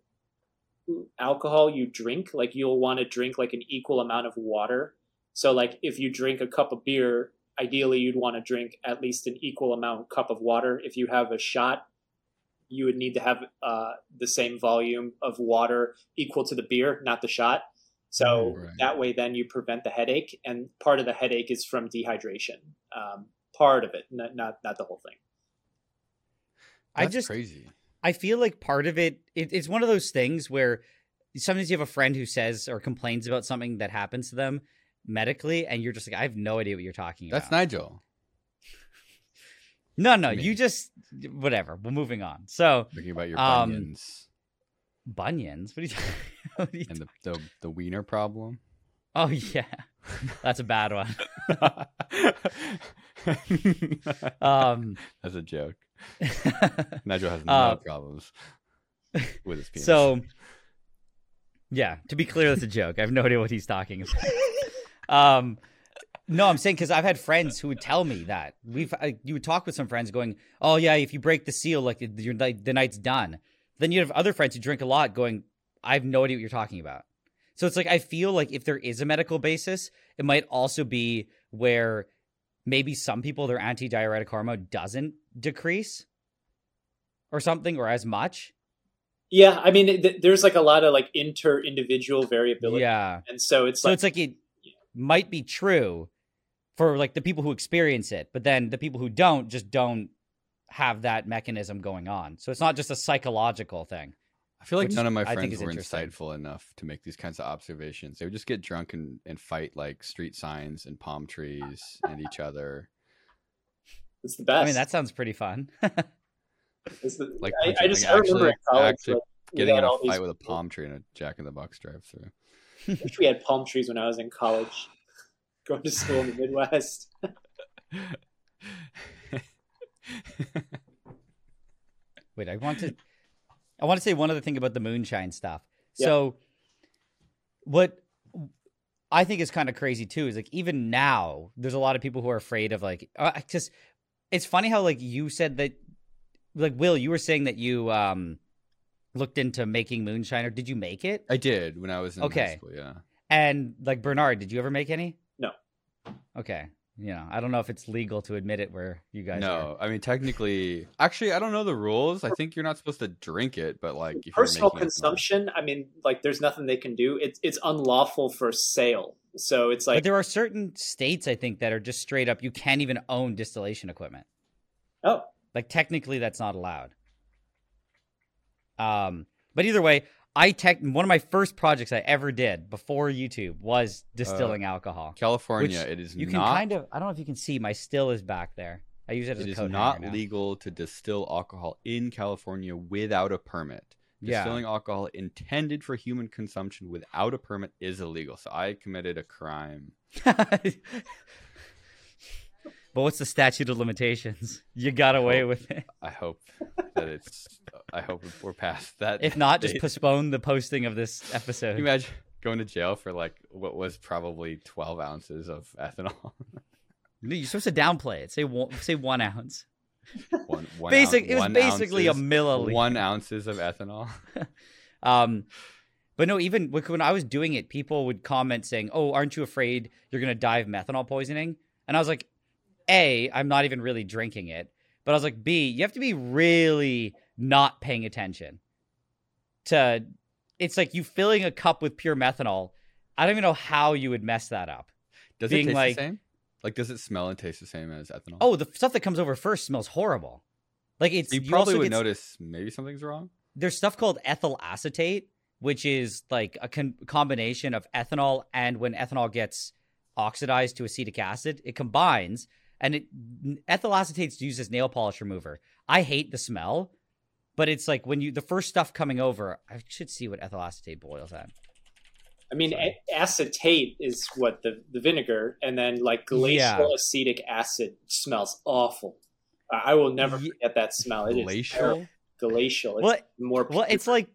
Speaker 4: alcohol you drink, like you'll want to drink like an equal amount of water. So like if you drink a cup of beer, ideally you'd want to drink at least an equal amount cup of water. If you have a shot, you would need to have uh, the same volume of water equal to the beer, not the shot. So right. that way, then you prevent the headache, and part of the headache is from dehydration. Um, part of it, not not, not the whole thing.
Speaker 1: That's I just crazy.
Speaker 2: I feel like part of it, it, it's one of those things where sometimes you have a friend who says or complains about something that happens to them medically, and you're just like, I have no idea what you're talking
Speaker 1: That's
Speaker 2: about.
Speaker 1: That's Nigel.
Speaker 2: no, no, you just whatever. We're moving on. So
Speaker 1: thinking about your um, bunions.
Speaker 2: Um, bunions? What are you talking?
Speaker 1: What are you and the, the the wiener problem.
Speaker 2: Oh yeah, that's a bad one.
Speaker 1: um, that's a joke. Nigel has no uh, problems with his penis.
Speaker 2: So, yeah, to be clear, that's a joke. I have no idea what he's talking about. um, no, I'm saying because I've had friends who would tell me that we've uh, you would talk with some friends going, "Oh yeah, if you break the seal, like your the night's done." Then you have other friends who drink a lot going, "I have no idea what you're talking about." So it's like I feel like if there is a medical basis, it might also be where maybe some people their anti-diuretic hormone doesn't decrease or something or as much?
Speaker 4: Yeah i mean th- there's like a lot of like inter individual variability.
Speaker 2: Yeah.
Speaker 4: And so it's
Speaker 2: so
Speaker 4: like,
Speaker 2: it's like it yeah. might be true for like the people who experience it but then the people who don't just don't have that mechanism going on. So it's not just a psychological thing
Speaker 1: I feel like none of my friends were insightful enough to make these kinds of observations. They would just get drunk and, and fight like street signs and palm trees and each other.
Speaker 4: It's the best.
Speaker 2: I mean, that sounds pretty fun.
Speaker 4: the, like I, I just like, actually, remember college,
Speaker 1: actually like, getting in a fight with a palm tree in a Jack in the Box drive-through.
Speaker 4: I wish we had palm trees when I was in college, going to school in the Midwest.
Speaker 2: Wait, I want to. I want to say one other thing about the moonshine stuff. Yeah. So, what I think is kind of crazy too is like even now there's a lot of people who are afraid of like uh, just it's funny how like you said that like Will you were saying that you um looked into making moonshine or did you make it?
Speaker 1: I did when I was in okay. high school, yeah.
Speaker 2: And like Bernard, did you ever make any?
Speaker 4: No.
Speaker 2: Okay you know, I don't know if it's legal to admit it where you guys.
Speaker 1: No, are. I mean technically, actually, I don't know the rules. I think you're not supposed to drink it, but like
Speaker 4: personal consumption, I mean, like there's nothing they can do. It's it's unlawful for sale, so it's like.
Speaker 2: But there are certain states I think that are just straight up. You can't even own distillation equipment.
Speaker 4: Oh,
Speaker 2: like technically, that's not allowed. Um, but either way, I tech one of my first projects I ever did before YouTube was distilling uh, alcohol.
Speaker 1: California, it is
Speaker 2: you
Speaker 1: not.
Speaker 2: can kind of. I don't know if you can see my still is back there. I use it as
Speaker 1: it is not legal to distill alcohol in California without a permit. Distilling yeah. alcohol intended for human consumption without a permit is illegal. So I committed a crime.
Speaker 2: But what's the statute of limitations? You got away
Speaker 1: hope,
Speaker 2: with it.
Speaker 1: I hope that it's. I hope we're past that.
Speaker 2: If not, just postpone the posting of this episode.
Speaker 1: Can you imagine going to jail for like what was probably twelve ounces of ethanol?
Speaker 2: no, You're supposed to downplay it. Say one. Say one ounce.
Speaker 1: One, one
Speaker 2: Basic.
Speaker 1: Ounce,
Speaker 2: it was basically
Speaker 1: ounces,
Speaker 2: a milliliter.
Speaker 1: One ounces of ethanol.
Speaker 2: um, but no, even when I was doing it, people would comment saying, "Oh, aren't you afraid you're going to die of methanol poisoning?" And I was like, a, I'm not even really drinking it. But I was like, B, you have to be really not paying attention to it's like you filling a cup with pure methanol. I don't even know how you would mess that up.
Speaker 1: Does Being it taste like, the same? Like, does it smell and taste the same as ethanol?
Speaker 2: Oh, the stuff that comes over first smells horrible. Like it's
Speaker 1: you, you probably would notice maybe something's wrong.
Speaker 2: There's stuff called ethyl acetate, which is like a con- combination of ethanol and when ethanol gets oxidized to acetic acid, it combines and it, ethyl acetate's used as nail polish remover. I hate the smell, but it's like when you the first stuff coming over. I should see what ethyl acetate boils at.
Speaker 4: I mean, a- acetate is what the the vinegar, and then like glacial yeah. acetic acid smells awful. I will never forget that smell. It
Speaker 1: glacial.
Speaker 4: glacial. It's
Speaker 2: well,
Speaker 4: more.
Speaker 2: Well, it's like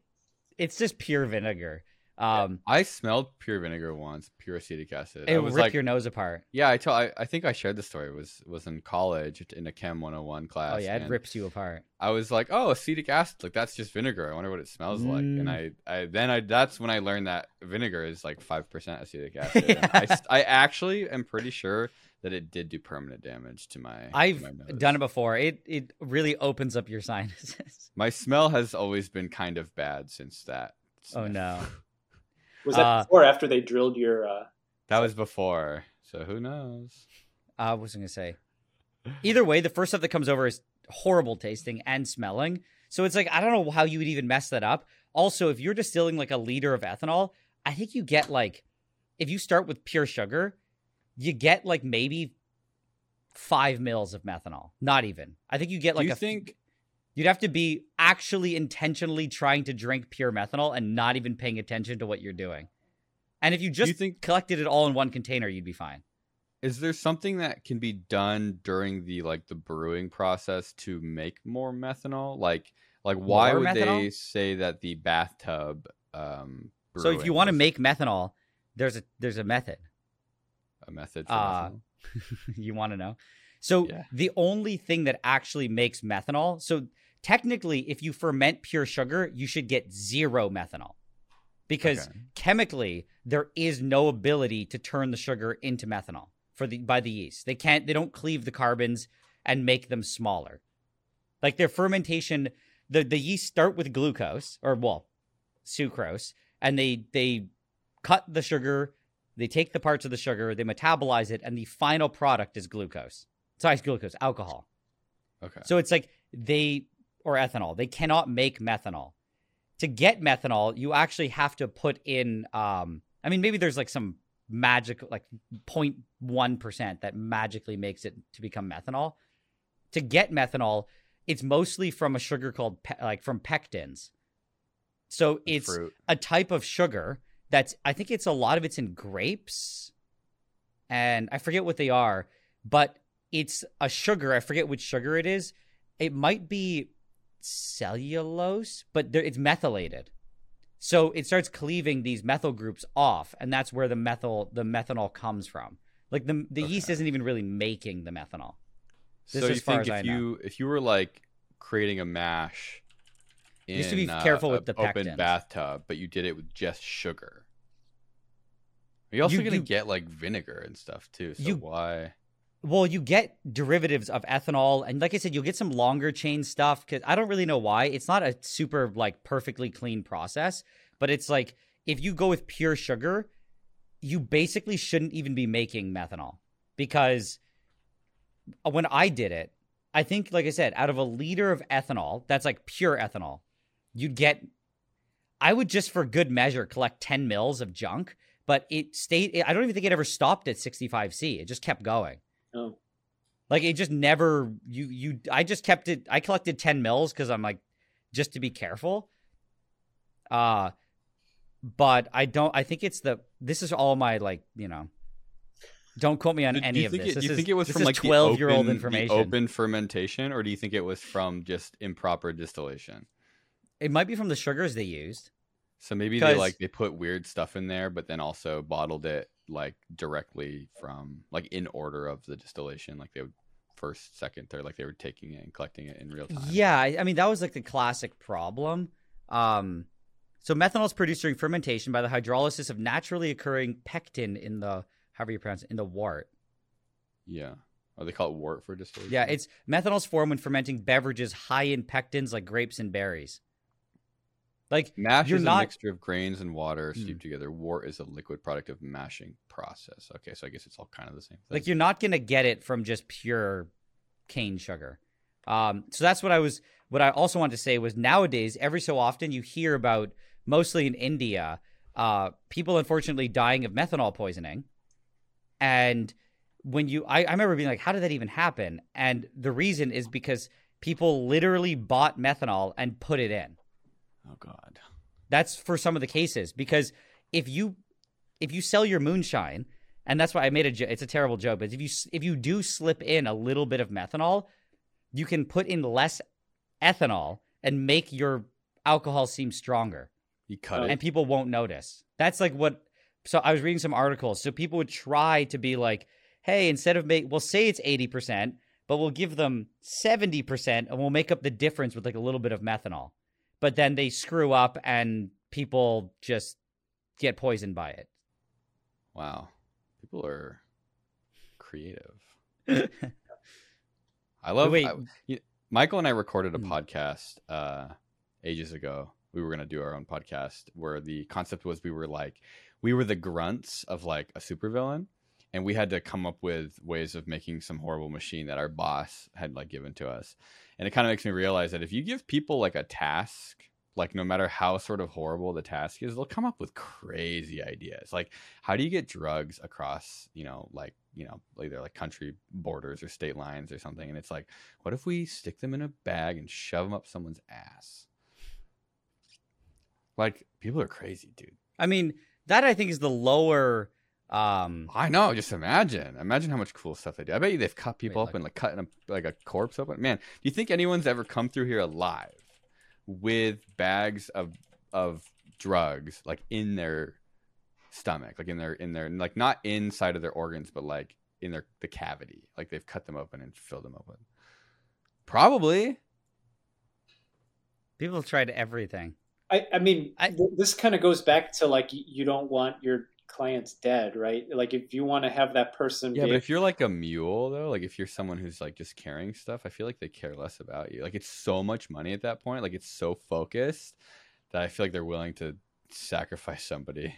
Speaker 2: it's just pure vinegar. Um,
Speaker 1: I smelled pure vinegar once, pure acetic acid.
Speaker 2: It
Speaker 1: I
Speaker 2: would
Speaker 1: was
Speaker 2: rip
Speaker 1: like,
Speaker 2: your nose apart.
Speaker 1: yeah, I told. I, I think I shared the story. It was was in college in a Chem 101 class.
Speaker 2: Oh yeah, it rips you apart.
Speaker 1: I was like, oh, acetic acid, like that's just vinegar. I wonder what it smells like. And I,
Speaker 2: Mm.
Speaker 1: I then I that's when I learned that vinegar is like five percent acetic acid. I I, I actually am pretty sure that it did do permanent damage to my.
Speaker 2: I've
Speaker 1: my nose.
Speaker 2: done it before. It it really opens up your sinuses.
Speaker 1: My smell has always been kind of bad since that.
Speaker 2: oh no.
Speaker 4: was that
Speaker 2: uh,
Speaker 4: before or after they drilled your? uh
Speaker 1: That was before, so who knows?
Speaker 2: Uh, what was I gonna say? Either way, the first stuff that comes over is horrible tasting and smelling. So it's like I don't know how you would even mess that up. Also, if you're distilling like a liter of ethanol, I think you get like if you start with pure sugar, you get like maybe five mils of methanol. Not even. I think you get
Speaker 1: Do
Speaker 2: like
Speaker 1: you
Speaker 2: a
Speaker 1: think?
Speaker 2: You'd have to be actually intentionally trying to drink pure methanol and not even paying attention to what you're doing. And if you just
Speaker 1: think-
Speaker 2: collected it all in one container, you'd be fine.
Speaker 1: Is there something that can be done during the like the brewing process to make more methanol? Like, like why
Speaker 2: More
Speaker 1: would they say that the bathtub? Um,
Speaker 2: So if you want to make methanol, there's a there's a method.
Speaker 1: a method for
Speaker 2: Uh,
Speaker 1: methanol?
Speaker 2: you want to know? So
Speaker 1: Yeah.
Speaker 2: the only thing that actually makes methanol, so technically if you ferment pure sugar, you should get zero methanol. Because
Speaker 1: Okay.
Speaker 2: chemically there is no ability to turn the sugar into methanol for the by the yeast. They can't they don't cleave the carbons and make them smaller. Like their fermentation the the yeast start with glucose or well, sucrose and they they cut the sugar, they take the parts of the sugar, they metabolize it and the final product is glucose. Sorry, glucose, alcohol.
Speaker 1: Okay.
Speaker 2: So it's like they or ethanol. They cannot make methanol. To get methanol, you actually have to put in um I mean maybe there's like some magic like 0.1% that magically makes it to become methanol. To get methanol, it's mostly from a sugar called pe- like from pectins. So it's
Speaker 1: fruit.
Speaker 2: a type of sugar that's I think it's a lot of it's in grapes and I forget what they are, but it's a sugar. I forget which sugar it is. It might be cellulose, but it's methylated. So it starts cleaving these methyl groups off, and that's where the methyl the methanol comes from. Like the the yeast isn't even really making the methanol. This
Speaker 1: so you think if
Speaker 2: know.
Speaker 1: you if you were like creating a mash,
Speaker 2: You have to be
Speaker 1: in, uh,
Speaker 2: careful with the
Speaker 1: open
Speaker 2: pectins.
Speaker 1: bathtub, but you did it with just sugar. You're also
Speaker 2: You-
Speaker 1: gonna
Speaker 2: you-
Speaker 1: get like vinegar and stuff too. So
Speaker 2: You-
Speaker 1: why?
Speaker 2: Well, you get derivatives of ethanol, and like I said, you'll get some longer chain stuff. Because I don't really know why. It's not a super like perfectly clean process, but it's like if you go with pure sugar, you basically shouldn't even be making methanol because when I did it, I think, like I said, out of a liter of ethanol, that's like pure ethanol, you'd get. I would just for good measure collect ten mils of junk, but it stayed. I don't even think it ever stopped at sixty five C. It just kept going.
Speaker 4: Oh,
Speaker 2: Like it just never you you I just kept it I collected 10 mils cuz I'm like just to be careful. Uh but I don't I think it's the this is all my like, you know. Don't quote me on
Speaker 1: Do- do
Speaker 2: any
Speaker 1: you
Speaker 2: of
Speaker 1: think
Speaker 2: this.
Speaker 1: It,
Speaker 2: this
Speaker 1: do you
Speaker 2: is,
Speaker 1: think it was from like
Speaker 2: 12 year old information.
Speaker 1: the open fermentation, or do you think it was from just improper distillation?
Speaker 2: It might be from the sugars they used.
Speaker 1: So maybe they like they put weird stuff in there, but then also bottled it like directly from like in order of the distillation, like they would first, second, third, like they were taking it and collecting it in real time.
Speaker 2: Yeah, I, I mean that was like the classic problem. Um, so methanol is produced during fermentation by the hydrolysis of naturally occurring pectin in the however you pronounce it in the wort.
Speaker 1: yeah. Oh, they call it wort for distillation.
Speaker 2: Yeah, it's methanol's formed when fermenting beverages high in pectins like grapes and berries. Like
Speaker 1: mash is
Speaker 2: not-
Speaker 1: a mixture of grains and water steeped
Speaker 2: Mm.
Speaker 1: together. Wort is a liquid product of mashing process. Okay, so I guess it's all kind of the same thing.
Speaker 2: like you're not gonna get it from just pure cane sugar. Um, so that's what I was. What I also wanted to say was nowadays, every so often, you hear about mostly in India, uh, people unfortunately dying of methanol poisoning, and when you, I, I remember being like, how did that even happen? And the reason is because people literally bought methanol and put it in.
Speaker 1: Oh god.
Speaker 2: That's for some of the cases because if you if you sell your moonshine, and that's why I made a jo- it's a terrible joke, but if you if you do slip in a little bit of methanol, you can put in less ethanol and make your alcohol seem stronger.
Speaker 1: You cut it.
Speaker 2: And people won't notice. That's like what so I was reading some articles. So people would try to be like, hey, instead of make we'll say it's 80%, but we'll give them 70% and we'll make up the difference with like a little bit of methanol. But then they screw up and people just get poisoned by it.
Speaker 1: Wow. People are creative. I love
Speaker 2: Wait.
Speaker 1: I, Michael and I recorded a
Speaker 2: Hmm.
Speaker 1: podcast uh ages ago. We were going to do our own podcast where the concept was we were like we were the grunts of like a supervillain and we had to come up with ways of making some horrible machine that our boss had like given to us. And it kind of makes me realize that if you give people like a task, like no matter how sort of horrible the task is, they'll come up with crazy ideas. Like how do you get drugs across, you know, like, you know, either like country borders or state lines or something? And it's like, what if we stick them in a bag and shove them up someone's ass? Like people are crazy, dude.
Speaker 2: I mean, that I think is the lower um
Speaker 1: I know. Just imagine. Imagine how much cool stuff they do. I bet you they've cut people
Speaker 2: Wait,
Speaker 1: up and like cutting a, like a corpse open. Man, do you think anyone's ever come through here alive with bags of of drugs like in their stomach, like in their in their like not inside of their organs, but like in their the cavity, like they've cut them open and filled them open. Probably.
Speaker 2: people have tried everything.
Speaker 4: I, I mean,
Speaker 2: I-
Speaker 4: this kind of goes back to like you don't want your clients dead, right? Like if you want to have that person
Speaker 1: Yeah,
Speaker 4: be
Speaker 1: but if you're like a mule though, like if you're someone who's like just carrying stuff, I feel like they care less about you. Like it's so much money at that point, like it's so focused that I feel like they're willing to sacrifice somebody.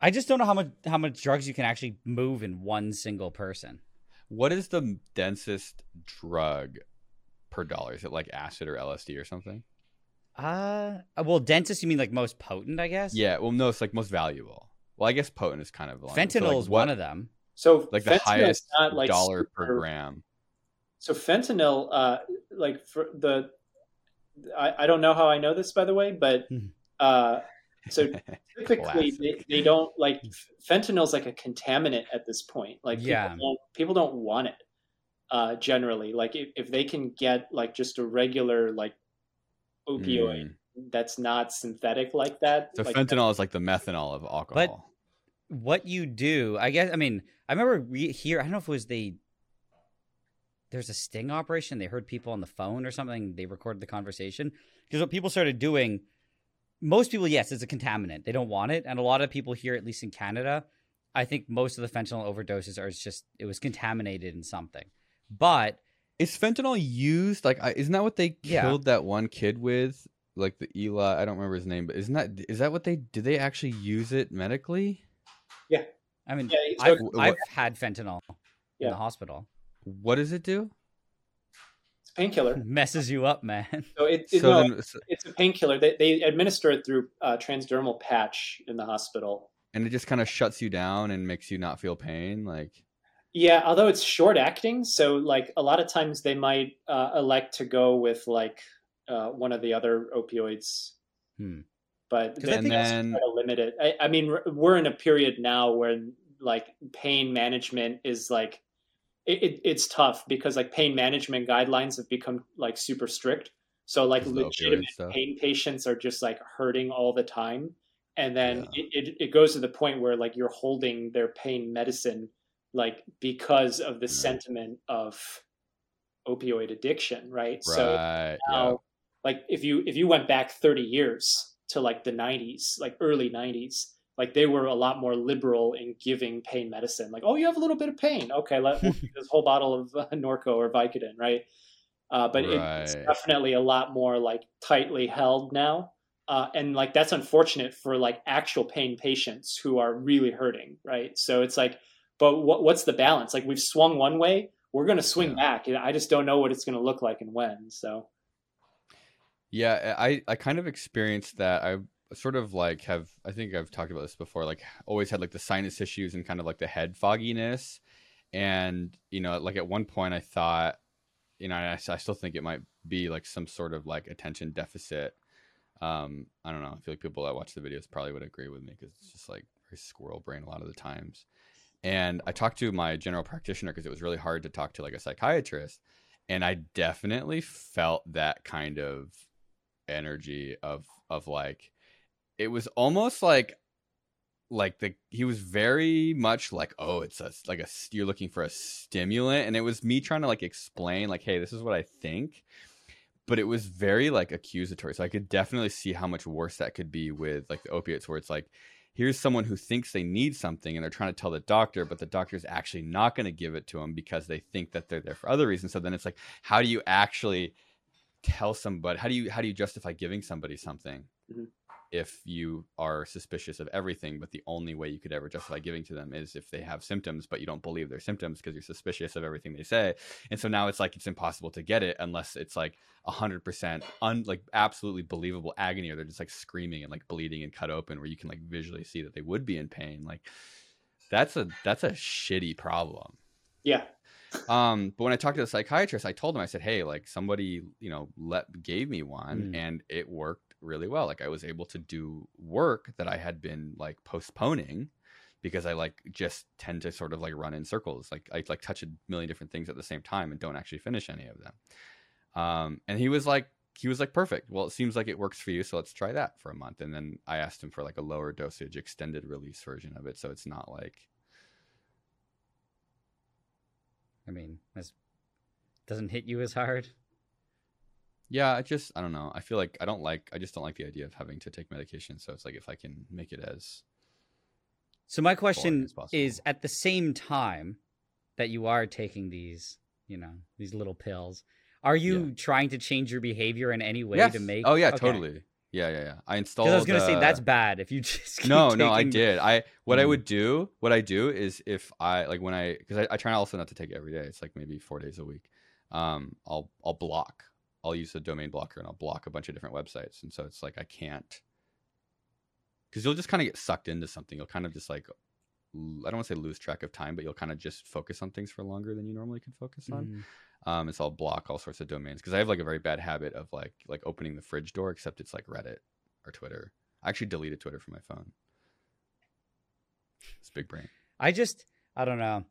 Speaker 2: I just don't know how much how much drugs you can actually move in one single person.
Speaker 1: What is the densest drug per dollar? Is it like acid or LSD or something?
Speaker 2: Uh, well, dentist, you mean like most potent, I guess?
Speaker 1: Yeah, well no, it's like most valuable. Well, I guess potent is kind of along- so,
Speaker 2: Fentanyl
Speaker 1: like,
Speaker 2: is
Speaker 1: what-
Speaker 2: one of them.
Speaker 4: so
Speaker 1: like the
Speaker 4: fentanyl's
Speaker 1: highest
Speaker 4: not, like,
Speaker 1: dollar per gram.
Speaker 4: So fentanyl, uh, like for the, I, I don't know how I know this by the way, but
Speaker 2: Mhm.
Speaker 4: uh, so typically they, they don't like fentanyl's like a contaminant at this point. Like people
Speaker 2: Yeah.
Speaker 4: don't, people don't want it uh, generally. Like if, if they can get like just a regular like opioid
Speaker 1: Mm.
Speaker 4: That's not synthetic like that.
Speaker 1: So
Speaker 4: like,
Speaker 1: fentanyl is like the methanol of alcohol.
Speaker 2: But What you do, I guess. I mean, I remember we here. I don't know if it was the There's a sting operation. They heard people on the phone or something. They recorded the conversation because what people started doing. Most people, yes, it's a contaminant. They don't want it, and a lot of people here, at least in Canada, I think most of the fentanyl overdoses are just it was contaminated in something. But
Speaker 1: Is fentanyl used? Like, isn't that what they
Speaker 2: Yeah.
Speaker 1: killed that one kid with? Like the Eli, I don't remember his name, but isn't that is that what they do? They actually use it medically? Yeah.
Speaker 2: I mean,
Speaker 4: Yeah,
Speaker 2: I've,
Speaker 1: Wh-
Speaker 2: I've had fentanyl in the hospital.
Speaker 1: What does it do?
Speaker 4: it's a painkiller.
Speaker 2: Messes you up, man.
Speaker 4: So it, it-
Speaker 1: So
Speaker 4: no,
Speaker 1: then, so-
Speaker 4: it's a painkiller. They, they administer it through a transdermal patch in the hospital.
Speaker 1: and it just kind of shuts you down and makes you not feel pain. Like,
Speaker 4: Yeah, although it's short acting, so like a lot of times they might uh, elect to go with like uh, one of the other opioids.
Speaker 2: Hmm.
Speaker 4: But
Speaker 2: 'Cause I
Speaker 4: then
Speaker 2: think-
Speaker 4: they also
Speaker 1: And then-
Speaker 4: try to limit it. I, I mean, we're- we're in a period now where like pain management is like it, it, it's tough because like pain management guidelines have become like super strict. So like
Speaker 1: Because of the opioid
Speaker 4: legitimate
Speaker 1: stuff.
Speaker 4: pain patients are just like hurting all the time, and then
Speaker 1: Yeah.
Speaker 4: it, it, it goes to the point where like you're holding their pain medicine like because of the
Speaker 1: Right.
Speaker 4: sentiment of opioid addiction, right? So now,
Speaker 1: yeah.
Speaker 4: Like if you if you went back 30 years to like the 90s, like early 90s, like they were a lot more liberal in giving pain medicine. Like, oh, you have a little bit of pain, okay, let we'll this whole bottle of uh, Norco or Vicodin, right? Uh, but it, it's definitely a lot more like tightly held now. Uh, and like that's unfortunate for like actual pain patients who are really hurting, right? So it's like, but what, what's the balance? Like we've swung one way, we're going to swing
Speaker 1: Yeah.
Speaker 4: back, and I just don't know what it's going to look like and when. So
Speaker 1: Yeah, I I kind of experienced that. I sort of like have I think I've talked about this before. Like always had like the sinus issues and kind of like the head fogginess, and you know, like at one point I thought, you know, I, I still think it might be like some sort of like attention deficit. Um, I don't know. I feel like people that watch the videos probably would agree with me because it's just like very squirrel brain a lot of the times. And I talked to my general practitioner because it was really hard to talk to like a psychiatrist. and I definitely felt that kind of energy of of like it was almost like like the he was very much like oh it's a like a you're looking for a stimulant and it was me trying to like explain like hey this is what i think but it was very like accusatory so i could definitely see how much worse that could be with like the opiates where it's like here's someone who thinks they need something and they're trying to tell the doctor but the doctor's actually not going to give it to them because they think that they're there for other reasons so then it's like how do you actually tell somebody how do you how do you justify giving somebody something mm-hmm if you are suspicious of everything, but the only way you could ever justify giving to them is if they have symptoms, but you don't believe their symptoms because you're suspicious of everything they say. And so now it's like it's impossible to get it unless it's like a hundred percent un like absolutely believable agony, or they're just like screaming and like bleeding and cut open, where you can like visually see that they would be in pain. Like that's a that's a shitty problem.
Speaker 4: Yeah.
Speaker 1: Um, but when I talked to the psychiatrist, I told him, I said, Hey, like somebody, you know, let gave me one mm. and it worked really well. Like I was able to do work that I had been like postponing because I like just tend to sort of like run in circles. Like I like touch a million different things at the same time and don't actually finish any of them. Um, and he was like, he was like, perfect. Well, it seems like it works for you, so let's try that for a month. And then I asked him for like a lower dosage, extended release version of it, so it's not like.
Speaker 2: I mean, this doesn't hit you as hard
Speaker 1: yeah i just i don't know i feel like i don't like i just don't like the idea of having to take medication so it's like if i can make it as
Speaker 2: so my question is at the same time that you are taking these you know these little pills are you yeah. trying to change your behavior in any way
Speaker 1: yes.
Speaker 2: to make
Speaker 1: oh yeah okay. totally yeah yeah yeah i installed
Speaker 2: i was gonna uh... say that's bad if you just
Speaker 1: no taking... no i did i what mm. i would do what i do is if i like when i because I, I try also not to take it every day it's like maybe four days a week um i'll i'll block I'll use a domain blocker and I'll block a bunch of different websites. And so it's like I can't because you'll just kind of get sucked into something. You'll kind of just like I don't want to say lose track of time, but you'll kind of just focus on things for longer than you normally can focus on. Mm-hmm. Um, and so I'll block all sorts of domains because I have like a very bad habit of like like opening the fridge door, except it's like Reddit or Twitter. I actually deleted Twitter from my phone. It's big brain.
Speaker 2: I just I don't know.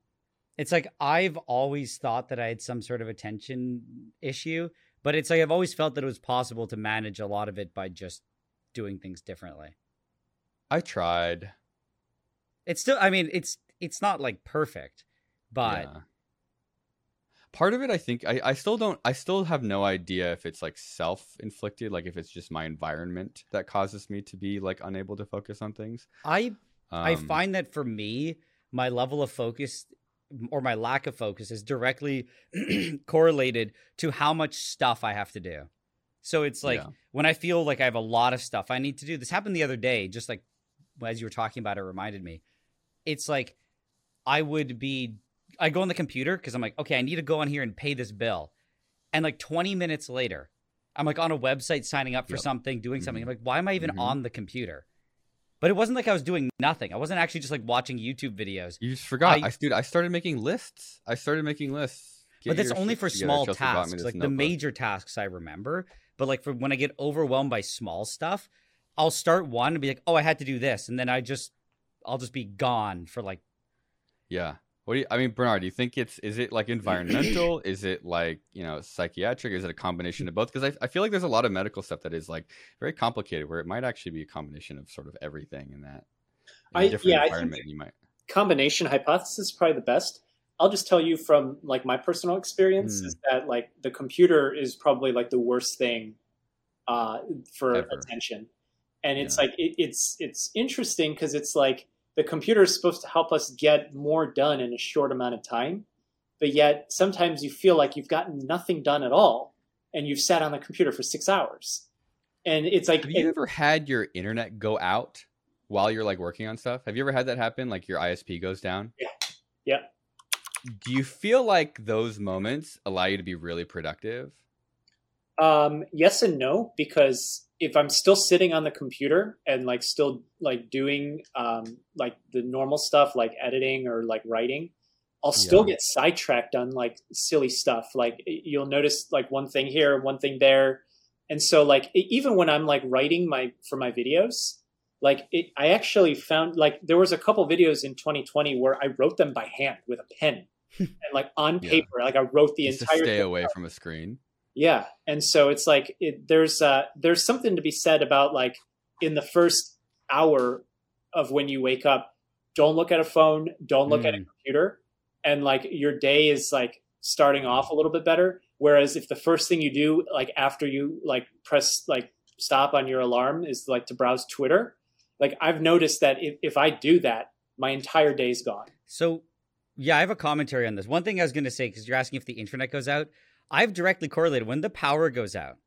Speaker 2: It's like I've always thought that I had some sort of attention issue, but it's like I've always felt that it was possible to manage a lot of it by just doing things differently.
Speaker 1: I tried.
Speaker 2: It's still I mean, it's it's not like perfect, but yeah.
Speaker 1: Part of it I think I, I still don't I still have no idea if it's like self inflicted, like if it's just my environment that causes me to be like unable to focus on things.
Speaker 2: I um, I find that for me, my level of focus or my lack of focus is directly correlated to how much stuff I have to do. So it's like yeah. when I feel like I have a lot of stuff I need to do. This happened the other day, just like as you were talking about it reminded me. It's like I would be I go on the computer because I'm like, okay, I need to go on here and pay this bill. And like 20 minutes later, I'm like on a website signing up for yep. something, doing mm-hmm. something. I'm like, why am I even mm-hmm. on the computer? But it wasn't like I was doing nothing. I wasn't actually just like watching YouTube videos.
Speaker 1: You just forgot. I, I dude, I started making lists. I started making lists.
Speaker 2: Get but that's only for small tasks. Like notebook. the major tasks I remember. But like for when I get overwhelmed by small stuff, I'll start one and be like, "Oh, I had to do this," and then I just, I'll just be gone for like.
Speaker 1: Yeah, what do you? I mean, Bernard, do you think it's is it like environmental? is it like you know psychiatric? Is it a combination of both? Because I, I feel like there's a lot of medical stuff that is like very complicated, where it might actually be a combination of sort of everything in that. In
Speaker 4: I yeah, I think you might combination hypothesis is probably the best. I'll just tell you from like my personal experience mm. is that like the computer is probably like the worst thing uh, for Ever. attention, and it's yeah. like it, it's it's interesting because it's like the computer is supposed to help us get more done in a short amount of time but yet sometimes you feel like you've gotten nothing done at all and you've sat on the computer for six hours. And it's like
Speaker 1: have you ever had your internet go out while you're like working on stuff? Have you ever had that happen? Like your isp goes down?
Speaker 4: Yeah. Yeah
Speaker 1: do you feel like those moments allow you to be really productive?
Speaker 4: Um, yes and no because if I'm still sitting on the computer and like still like doing um, like the normal stuff like editing or like writing, I'll still yeah. get sidetracked on like silly stuff. Like you'll notice like one thing here, one thing there, and so like even when I'm like writing my for my videos, like it, I actually found like there was a couple videos in 2020 where I wrote them by hand with a pen and like on paper, yeah. like I wrote the
Speaker 1: Just
Speaker 4: entire.
Speaker 1: stay away from a screen.
Speaker 4: Yeah, and so it's like it, there's uh, there's something to be said about like in the first hour of when you wake up, don't look at a phone, don't look mm. at a mm. computer, and like your day is like starting off a little bit better. Whereas if the first thing you do, like after you like press like stop on your alarm, is like to browse Twitter, like I've noticed that if, if I do that, my entire day's gone.
Speaker 2: So, yeah, I have a commentary on this. One thing I was going to say because you're asking if the internet goes out, I've directly correlated when the power goes out.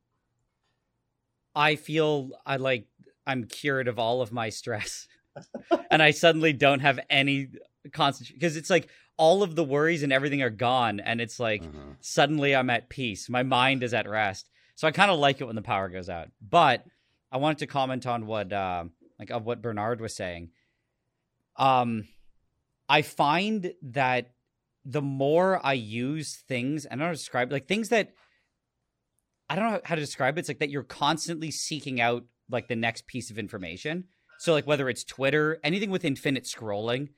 Speaker 2: I feel I like I'm cured of all of my stress, and I suddenly don't have any concentration because it's like all of the worries and everything are gone, and it's like uh-huh. suddenly I'm at peace. My mind is at rest. So I kind of like it when the power goes out. But I wanted to comment on what uh, like of what Bernard was saying. Um, I find that the more I use things, I don't know how to describe like things that I don't know how to describe it. It's like that you're constantly seeking out like the next piece of information. So like whether it's Twitter, anything with infinite scrolling,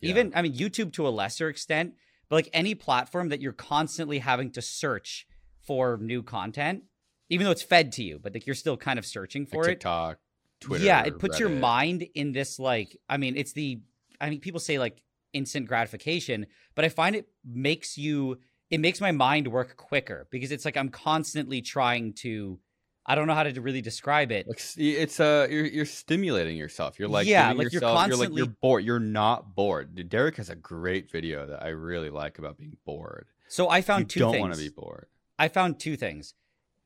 Speaker 2: yeah. even I mean YouTube to a lesser extent, but like any platform that you're constantly having to search for new content, even though it's fed to you, but like you're still kind of searching for
Speaker 1: like
Speaker 2: it.
Speaker 1: TikTok, Twitter.
Speaker 2: Yeah, it puts Reddit. your mind in this like I mean, it's the I mean people say like instant gratification, but I find it makes you it makes my mind work quicker because it's like I'm constantly trying to I don't know how to really describe it.
Speaker 1: It's uh, you're you're stimulating yourself. You're like yeah, like yourself, you're constantly you're like you're bored. You're not bored. Derek has a great video that I really like about being bored.
Speaker 2: So I found
Speaker 1: you
Speaker 2: two.
Speaker 1: Don't
Speaker 2: want
Speaker 1: to be bored.
Speaker 2: I found two things.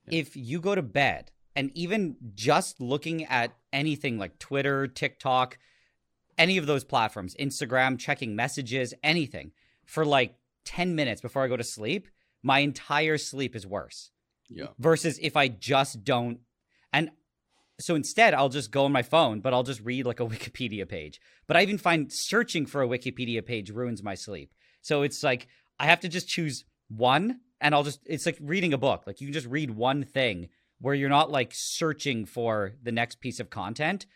Speaker 2: Yeah. If you go to bed and even just looking at anything like Twitter, TikTok, any of those platforms, Instagram, checking messages, anything for like 10 minutes before I go to sleep, my entire sleep is worse.
Speaker 1: Yeah.
Speaker 2: Versus if I just don't and so instead I'll just go on my phone, but I'll just read like a Wikipedia page. But I even find searching for a Wikipedia page ruins my sleep. So it's like I have to just choose one and I'll just it's like reading a book. Like you can just read one thing where you're not like searching for the next piece of content.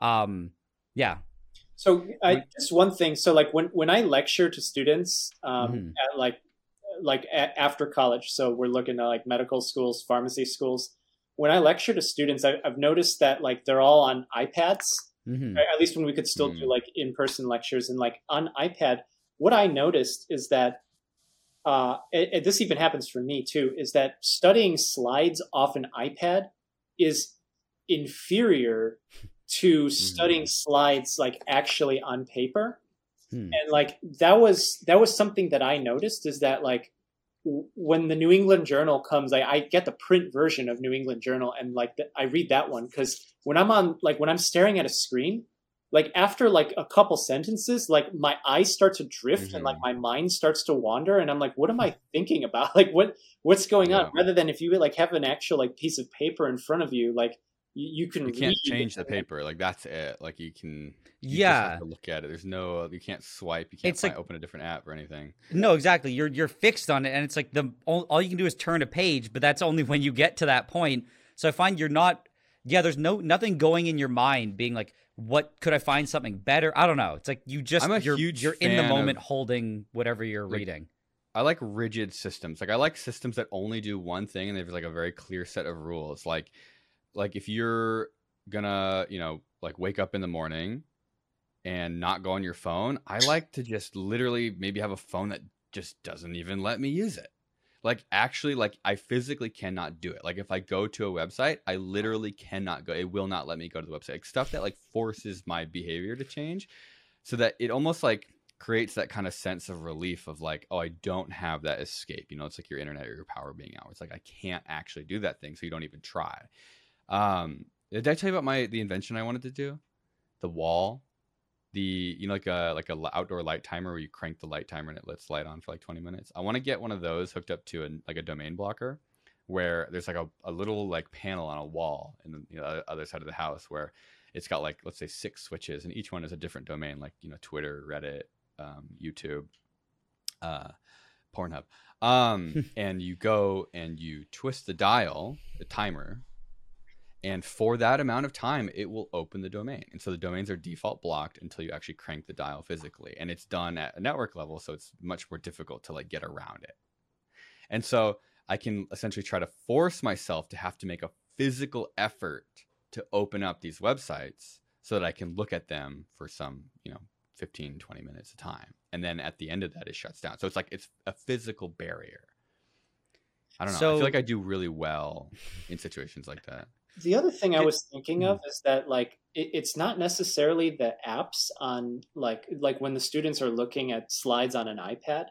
Speaker 2: Um yeah,
Speaker 4: so I, just one thing. So like when, when I lecture to students, um, mm-hmm. at like, like a, after college, so we're looking at like medical schools, pharmacy schools. When I lecture to students, I, have noticed that like they're all on iPads. Mm-hmm. At least when we could still mm-hmm. do like in-person lectures and like on iPad, what I noticed is that uh, it, it, this even happens for me too, is that studying slides off an iPad is inferior to studying mm-hmm. slides like actually on paper hmm. and like that was that was something that i noticed is that like w- when the new england journal comes I, I, get the print version of new england journal and like the, i read that one because when i'm on like when i'm staring at a screen like after like a couple sentences like my eyes start to drift mm-hmm. and like mm-hmm. my mind starts to wander and i'm like what am i thinking about like what what's going yeah. on rather than if you like have an actual like piece of paper in front of you like you, can
Speaker 1: you can't change the paper like that's it like you can you
Speaker 2: yeah
Speaker 1: look at it there's no you can't swipe you can't it's like, open a different app or anything
Speaker 2: no exactly you're you're fixed on it and it's like the all, all you can do is turn a page but that's only when you get to that point so i find you're not yeah there's no nothing going in your mind being like what could i find something better i don't know it's like you just you're, you're in the moment of, holding whatever you're
Speaker 1: like,
Speaker 2: reading
Speaker 1: I like rigid systems. Like I like systems that only do one thing and there's like a very clear set of rules. Like like if you're gonna, you know, like wake up in the morning and not go on your phone, I like to just literally maybe have a phone that just doesn't even let me use it. Like actually like I physically cannot do it. Like if I go to a website, I literally cannot go. It will not let me go to the website. Like stuff that like forces my behavior to change so that it almost like creates that kind of sense of relief of like, oh, I don't have that escape. You know, it's like your internet or your power being out. It's like I can't actually do that thing, so you don't even try. Um, did I tell you about my the invention I wanted to do? The wall, the you know like a like a outdoor light timer where you crank the light timer and it lets light on for like 20 minutes. I want to get one of those hooked up to a, like a domain blocker where there's like a, a little like panel on a wall in the you know, other side of the house where it's got like let's say six switches and each one is a different domain like you know Twitter, Reddit, um, YouTube, uh, Pornhub. Um, and you go and you twist the dial, the timer, and for that amount of time it will open the domain and so the domains are default blocked until you actually crank the dial physically and it's done at a network level so it's much more difficult to like get around it and so i can essentially try to force myself to have to make a physical effort to open up these websites so that i can look at them for some you know 15 20 minutes of time and then at the end of that it shuts down so it's like it's a physical barrier I don't know. So, I feel like I do really well in situations like that.
Speaker 4: The other thing I was thinking of is that like it, it's not necessarily the apps on like like when the students are looking at slides on an iPad.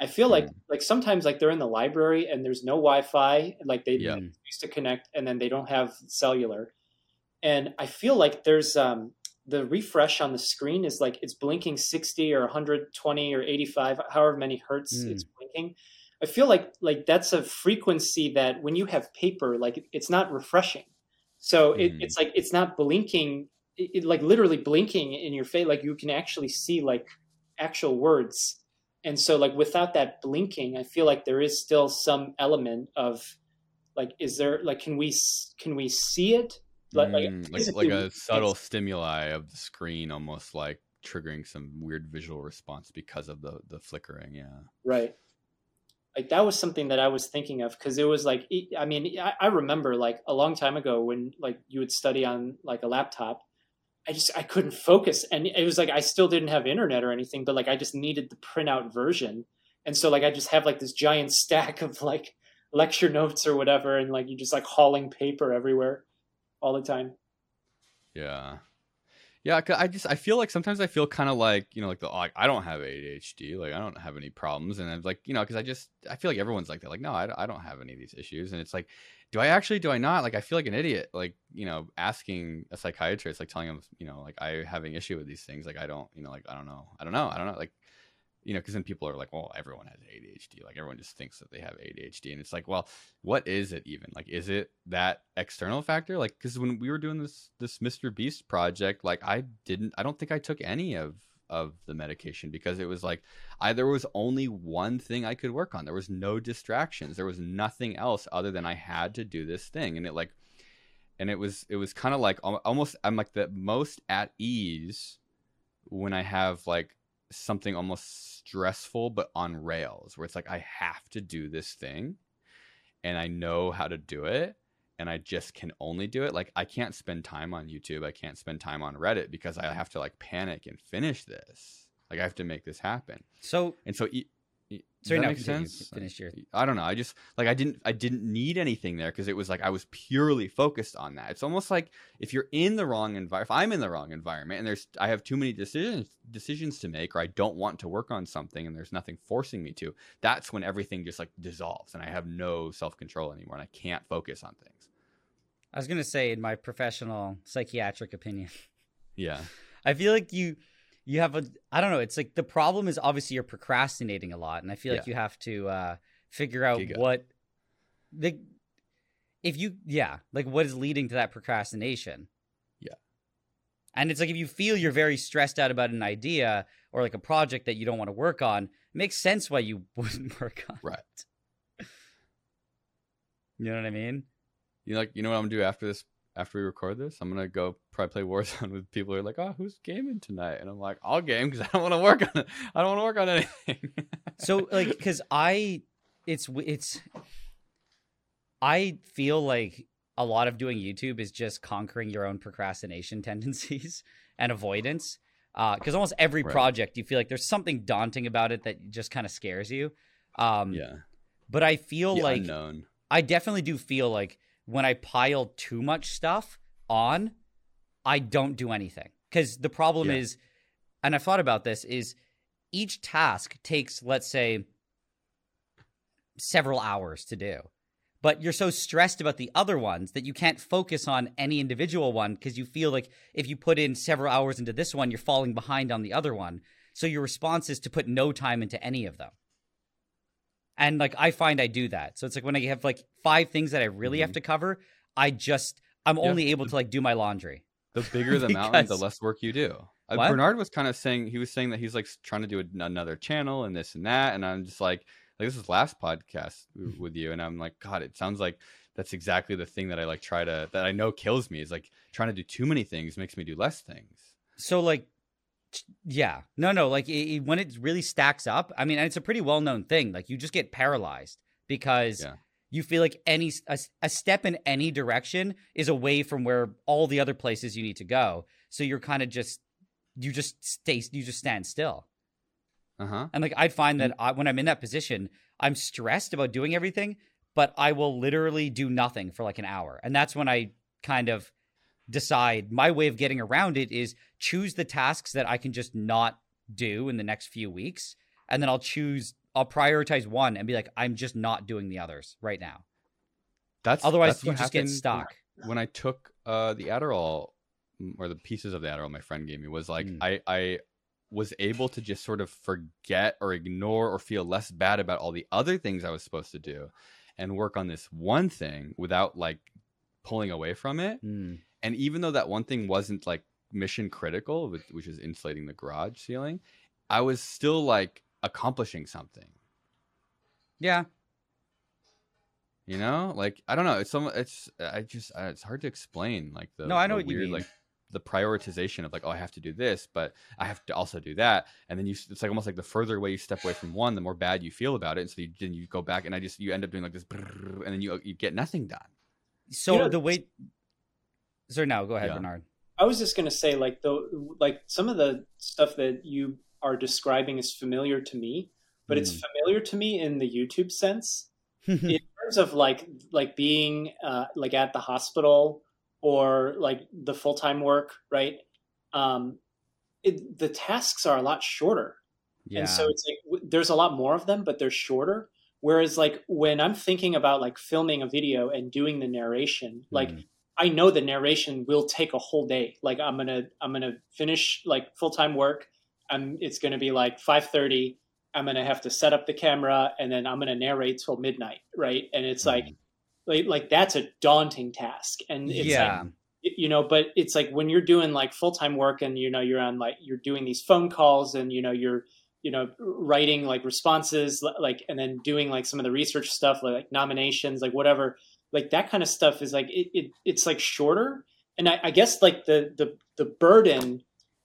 Speaker 4: I feel like mm. like sometimes like they're in the library and there's no Wi-Fi, like they used to connect, and then they don't have cellular, and I feel like there's um the refresh on the screen is like it's blinking 60 or 120 or 85 however many hertz mm. it's blinking i feel like like that's a frequency that when you have paper like it's not refreshing so it, mm. it's like it's not blinking, it, it, like literally blinking in your face. Like you can actually see like actual words. And so like without that blinking, I feel like there is still some element of like, is there like can we can we see it?
Speaker 1: Like mm, like, like a subtle stimuli of the screen, almost like triggering some weird visual response because of the the flickering. Yeah.
Speaker 4: Right like that was something that I was thinking of because it was like I mean I, remember like a long time ago when like you would study on like a laptop I just I couldn't focus and it was like I still didn't have internet or anything but like I just needed the printout version and so like I just have like this giant stack of like lecture notes or whatever and like you just like hauling paper everywhere all the time.
Speaker 1: Yeah yeah, I just I feel like sometimes I feel kind of like you know like the like I don't have ADHD, like I don't have any problems, and I'm like you know because I just I feel like everyone's like that, like no, I, I don't have any of these issues, and it's like, do I actually do I not? Like I feel like an idiot, like you know asking a psychiatrist, like telling him you know like I having issue with these things, like I don't you know like I don't know, I don't know, I don't know, like you know, because then people are like, well, everyone has ADHD. Like everyone just thinks that they have ADHD. And it's like, well, what is it even? Like, is it that external factor? Like, because when we were doing this, this Mr. Beast project, like I didn't, I don't think I took any of, of the medication because it was like, I, there was only one thing I could work on. There was no distractions. There was nothing else other than I had to do this thing. And it like, and it was, it was kind of like almost, I'm like the most at ease when I have like something almost stressful but on rails where it's like I have to do this thing and I know how to do it and I just can only do it. Like I can't spend time on YouTube. I can't spend time on Reddit because I have to like panic and finish this. Like I have to make this happen.
Speaker 2: So
Speaker 1: and so
Speaker 2: Sorry, no, sense? Finish your.
Speaker 1: I don't know. I just like I didn't I didn't need anything there because it was like I was purely focused on that. It's almost like if you're in the wrong environment, if I'm in the wrong environment and there's I have too many decisions decisions to make, or I don't want to work on something and there's nothing forcing me to. That's when everything just like dissolves and I have no self control anymore and I can't focus on things.
Speaker 2: I was gonna say, in my professional psychiatric opinion,
Speaker 1: yeah,
Speaker 2: I feel like you you have a I don't know. It's like the problem is obviously you're procrastinating a lot, and I feel like you have to uh, figure out what the if you yeah like what is leading to that procrastination.
Speaker 1: Yeah,
Speaker 2: and it's like if you feel you're very stressed out about an idea or like a project that you don't want to work on, it makes sense why you wouldn't work on
Speaker 1: right.
Speaker 2: it. You know what I mean?
Speaker 1: You know, like you know what I'm gonna do after this after we record this, I'm gonna go probably play Warzone with people who are like, "Oh, who's gaming tonight?" And I'm like, "I'll game because I don't want to work on it. I don't want to work on anything."
Speaker 2: so, like, because I, it's it's, I feel like a lot of doing YouTube is just conquering your own procrastination tendencies and avoidance. Because uh, almost every right. project, you feel like there's something daunting about it that just kind of scares you. Um,
Speaker 1: yeah.
Speaker 2: But I feel
Speaker 1: the
Speaker 2: like
Speaker 1: unknown.
Speaker 2: I definitely do feel like when I pile too much stuff on, I don't do anything. Because the problem yeah. is, and I've thought about this, is each task takes, let's say, several hours to do. But you're so stressed about the other ones that you can't focus on any individual one because you feel like if you put in several hours into this one, you're falling behind on the other one. So your response is to put no time into any of them. And like I find I do that. So it's like when I have like five things that I really mm-hmm. have to cover, I just I'm yeah, only able to like do my laundry.
Speaker 1: The bigger the because... mountain, the less work you do. Uh, Bernard was kind of saying he was saying that he's like trying to do a, another channel and this and that, and I'm just like like this is last podcast with you, and I'm like God, it sounds like that's exactly the thing that I like try to that I know kills me is like trying to do too many things makes me do less things.
Speaker 2: So like yeah. No, no, like it, when it really stacks up, I mean, it's a pretty well-known thing. Like you just get paralyzed because yeah. you feel like any a, a step in any direction is away from where all the other places you need to go. So you're kind of just you just stay you just stand still.
Speaker 1: Uh-huh.
Speaker 2: And like I'd find that I, when I'm in that position, I'm stressed about doing everything, but I will literally do nothing for like an hour. And that's when I kind of decide my way of getting around it is choose the tasks that I can just not do in the next few weeks. And then I'll choose, I'll prioritize one and be like, I'm just not doing the others right now.
Speaker 1: That's
Speaker 2: otherwise
Speaker 1: that's
Speaker 2: you just get stuck.
Speaker 1: When I took uh, the Adderall or the pieces of the Adderall my friend gave me was like mm. I I was able to just sort of forget or ignore or feel less bad about all the other things I was supposed to do and work on this one thing without like pulling away from it.
Speaker 2: Mm.
Speaker 1: And even though that one thing wasn't like mission critical, which is insulating the garage ceiling, I was still like accomplishing something.
Speaker 2: Yeah.
Speaker 1: You know, like I don't know. It's some. It's I just it's hard to explain. Like the
Speaker 2: no, I know
Speaker 1: what
Speaker 2: weird, you
Speaker 1: mean. Like the prioritization of like, oh, I have to do this, but I have to also do that, and then you, it's like almost like the further away you step away from one, the more bad you feel about it, and so you, then you go back, and I just you end up doing like this, and then you you get nothing done.
Speaker 2: So you know, the way, so now go ahead, yeah. Bernard.
Speaker 4: I was just gonna say like the like some of the stuff that you are describing is familiar to me, but mm. it's familiar to me in the YouTube sense. in terms of like like being uh, like at the hospital or like the full time work, right? Um, it, the tasks are a lot shorter, yeah. and so it's like there's a lot more of them, but they're shorter. Whereas like when I'm thinking about like filming a video and doing the narration, mm. like I know the narration will take a whole day. Like I'm gonna I'm gonna finish like full time work. I'm it's gonna be like five thirty. I'm gonna have to set up the camera and then I'm gonna narrate till midnight, right? And it's mm. like like, like that's a daunting task and it's
Speaker 2: yeah.
Speaker 4: like you know but it's like when you're doing like full-time work and you know you're on like you're doing these phone calls and you know you're you know writing like responses like and then doing like some of the research stuff like, like nominations like whatever like that kind of stuff is like it, it it's like shorter. And I, I guess like the the the burden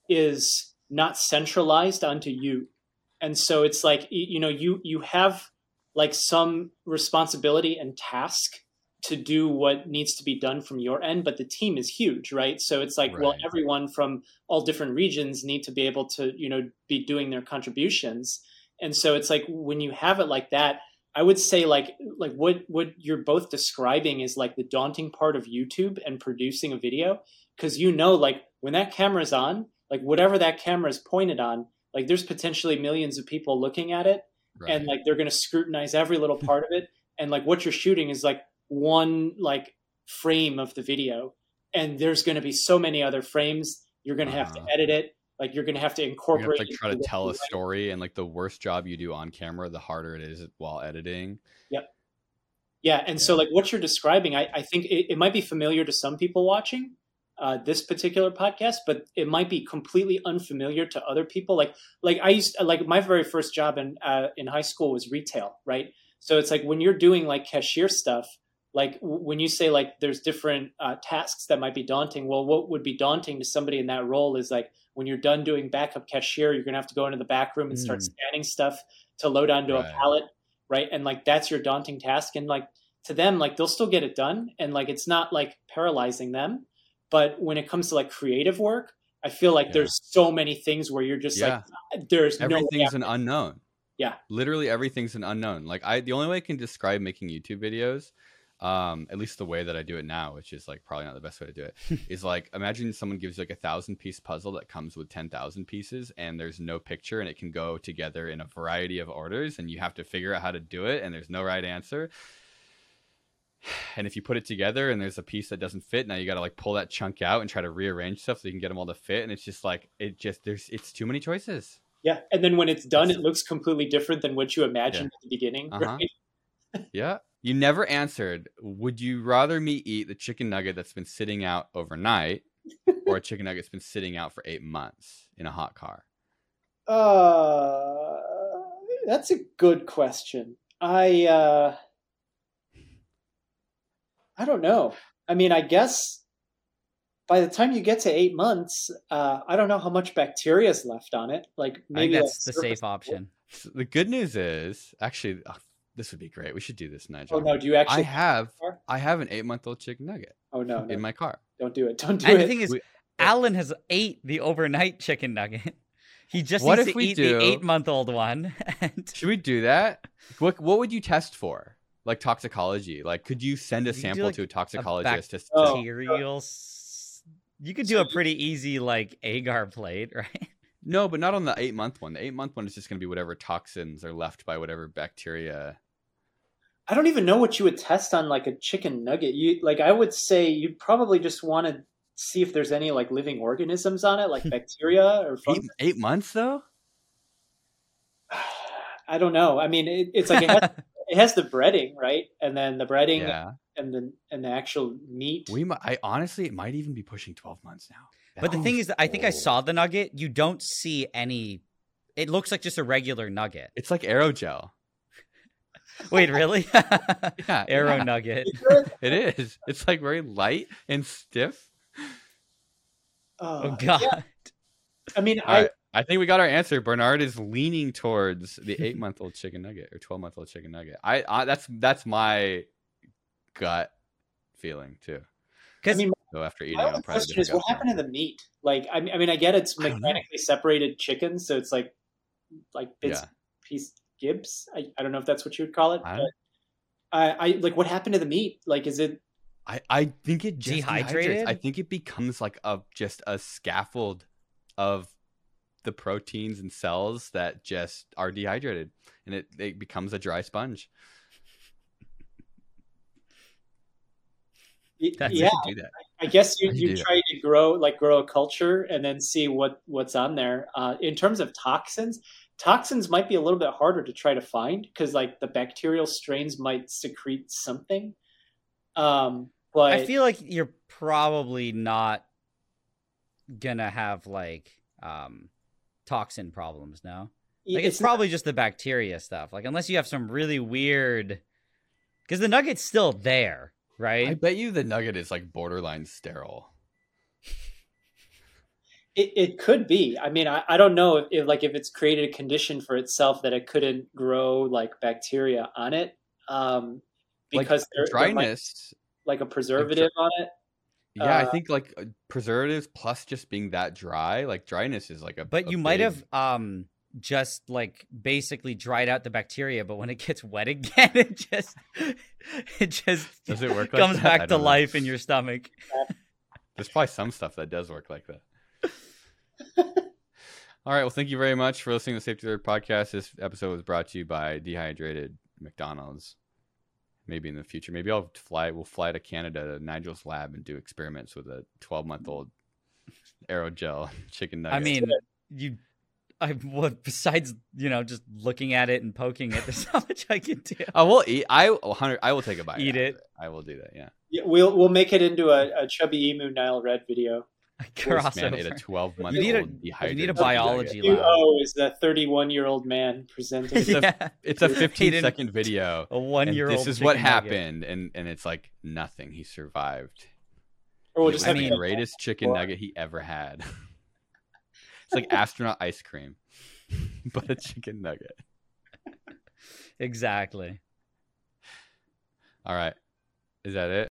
Speaker 4: is not centralized onto you. And so it's like you know you you have like some responsibility and task to do what needs to be done from your end but the team is huge right? So it's like right. well everyone from all different regions need to be able to you know be doing their contributions. And so it's like when you have it like that i would say like like what what you're both describing is like the daunting part of youtube and producing a video because you know like when that camera's on like whatever that camera is pointed on like there's potentially millions of people looking at it right. and like they're going to scrutinize every little part of it and like what you're shooting is like one like frame of the video and there's going to be so many other frames you're going to have uh-huh. to edit it like you're going to have to incorporate
Speaker 1: have to, like, try to tell a story and like the worst job you do on camera the harder it is while editing.
Speaker 4: Yep. Yeah and yeah. so like what you're describing i, I think it, it, might be familiar to some people watching uh, this particular podcast but it might be completely unfamiliar to other people. Like like i used like my very first job in uh, in high school was retail right? So it's like when you're doing like cashier stuff like when you say like there's different uh, tasks that might be daunting well what would be daunting to somebody in that role is like when you're done doing backup cashier you're gonna have to go into the back room and mm. start scanning stuff to load onto right. a pallet right and like that's your daunting task and like to them like they'll still get it done and like it's not like paralyzing them but when it comes to like creative work i feel like yeah. there's so many things where you're just yeah. like there's
Speaker 1: everything's
Speaker 4: no
Speaker 1: an unknown
Speaker 4: yeah
Speaker 1: literally everything's an unknown like i the only way i can describe making youtube videos um at least the way that i do it now which is like probably not the best way to do it is like imagine someone gives you like a thousand piece puzzle that comes with 10,000 pieces and there's no picture and it can go together in a variety of orders and you have to figure out how to do it and there's no right answer and if you put it together and there's a piece that doesn't fit now you got to like pull that chunk out and try to rearrange stuff so you can get them all to fit and it's just like it just there's it's too many choices
Speaker 4: yeah and then when it's done it looks completely different than what you imagined yeah. at the beginning uh-huh.
Speaker 1: right yeah you never answered. Would you rather me eat the chicken nugget that's been sitting out overnight or a chicken nugget that's been sitting out for eight months in a hot car?
Speaker 4: Uh, that's a good question. I, uh, I don't know. I mean, I guess by the time you get to eight months, uh, I don't know how much bacteria is left on it. Like maybe
Speaker 2: that's the safe option.
Speaker 1: So the good news is actually this would be great. We should do this, Nigel.
Speaker 4: Oh no, do you actually?
Speaker 1: I have I have an eight month old chicken nugget.
Speaker 4: Oh no, no,
Speaker 1: in my car.
Speaker 4: Don't do it. Don't do
Speaker 2: and
Speaker 4: it.
Speaker 2: the thing is, we, uh, Allen has ate the overnight chicken nugget. He just
Speaker 1: what
Speaker 2: needs
Speaker 1: if
Speaker 2: to
Speaker 1: we
Speaker 2: eat
Speaker 1: do,
Speaker 2: the eight month old one. And...
Speaker 1: Should we do that? What What would you test for? Like toxicology? Like, could you send a
Speaker 2: You
Speaker 1: sample
Speaker 2: like
Speaker 1: to a toxicologist?
Speaker 2: a
Speaker 1: to,
Speaker 4: Oh.
Speaker 2: bacterial. You could do a pretty easy like agar plate, right?
Speaker 1: No, but not on the eight month one. The eight month one is just going to be whatever toxins are left by whatever bacteria.
Speaker 4: I don't even know what you would test on like a chicken nugget. You like I would say you'd probably just want to see if there's any like living organisms on it, like hmm. bacteria or
Speaker 1: Eight, eight months though.
Speaker 4: I don't know. I mean, it, it's like it has, it has the breading, right? And then the breading
Speaker 1: Yeah,
Speaker 4: and the and the actual meat.
Speaker 1: we. might I honestly, it might even be pushing twelve months now.
Speaker 2: But the thing is, that I think I saw the nugget. You don't see any. It looks like just a regular nugget.
Speaker 1: It's like aerogel.
Speaker 2: Wait, really?
Speaker 1: Yeah,
Speaker 2: Arrow
Speaker 1: yeah,
Speaker 2: nugget.
Speaker 1: It is. It's like very light and stiff.
Speaker 2: Oh
Speaker 4: Uh,
Speaker 2: god.
Speaker 4: yeah. I mean,
Speaker 1: All
Speaker 4: I
Speaker 1: right. I think we got our answer. Bernard is leaning towards the eight month old chicken nugget or twelve month old chicken nugget. I, I that's that's my gut feeling too.
Speaker 2: Because
Speaker 4: I mean,
Speaker 1: So after eating,
Speaker 4: my only question is, what happened to the meat? Like, I mean, I mean, I get it's
Speaker 1: I don't know.
Speaker 4: mechanically separated chicken, so it's like like bits,
Speaker 1: Yeah.
Speaker 4: piece gibs. I, I don't know if that's what you would call it,
Speaker 1: I-
Speaker 4: but I, I like what happened to the meat? Like, is it?
Speaker 1: I, I think it just dehydrates.
Speaker 2: Dehydrated?
Speaker 1: I think it becomes like a just a scaffold of the proteins and cells that just are dehydrated, and it, it becomes a dry sponge.
Speaker 2: That's
Speaker 1: We
Speaker 4: yeah,
Speaker 1: should do that.
Speaker 4: I guess you,
Speaker 1: you
Speaker 4: you
Speaker 1: do
Speaker 4: try to grow like grow a culture and then see what what's on there. Uh, in terms of toxins, toxins might be a little bit harder to try to find because like the bacterial strains might secrete something. Um, but
Speaker 2: I feel like you're probably not gonna have like um toxin problems. No, like it's,
Speaker 4: not-
Speaker 2: probably just the bacteria stuff. Like unless you have some really weird, because the nugget's still there, right?
Speaker 1: I bet you the nugget is like borderline sterile.
Speaker 4: It, it could be. I mean, I, I don't know if, if like if it's created a condition for itself that it couldn't grow like bacteria on it, um,
Speaker 1: Like,
Speaker 4: because there, there might-
Speaker 1: dryness.
Speaker 4: like a preservative on it.
Speaker 1: Yeah, I
Speaker 4: Uh,
Speaker 1: think like uh, preservatives plus just being that dry, like dryness is like a.
Speaker 2: but
Speaker 1: a
Speaker 2: you might have um just like basically dried out the bacteria, but when it gets wet again, it just it just
Speaker 1: Does it work like
Speaker 2: comes
Speaker 1: that?
Speaker 2: Back to
Speaker 1: know.
Speaker 2: life in your stomach.
Speaker 1: There's probably some stuff that does work like that. All right. Well, thank you very much for listening to the Safety Third podcast. This episode was brought to you by Dehydrated McDonald's. Maybe in the future, maybe I'll fly. We'll fly to Canada to Nigel's lab and do experiments with a 12 month old aerogel chicken nugget.
Speaker 2: I mean, you. I what besides you know just looking at it and poking it, there's not much I can do.
Speaker 1: I will eat. I will. Hundred. I will take a bite.
Speaker 2: Eat
Speaker 1: out of
Speaker 2: it.
Speaker 1: I will do that. Yeah.
Speaker 4: Yeah, we'll we'll make it into a, a Chubbyemu Nile Red video.
Speaker 1: This man ate a 12 month
Speaker 2: You need a-
Speaker 1: old
Speaker 2: you
Speaker 1: dehydrated.
Speaker 2: need a biology lab.
Speaker 4: UO is the 31 year old man presenting.
Speaker 1: It's a-
Speaker 2: yeah,
Speaker 1: It's a
Speaker 2: He
Speaker 1: 15
Speaker 2: didn't-
Speaker 1: second video.
Speaker 2: a one year old.
Speaker 1: this is what happened and and it's like nothing he survived
Speaker 4: or we'll just have
Speaker 1: the
Speaker 2: mean-
Speaker 4: to-
Speaker 1: greatest chicken nugget he ever had it's like astronaut ice cream but a chicken nugget
Speaker 2: exactly.
Speaker 1: all right is that it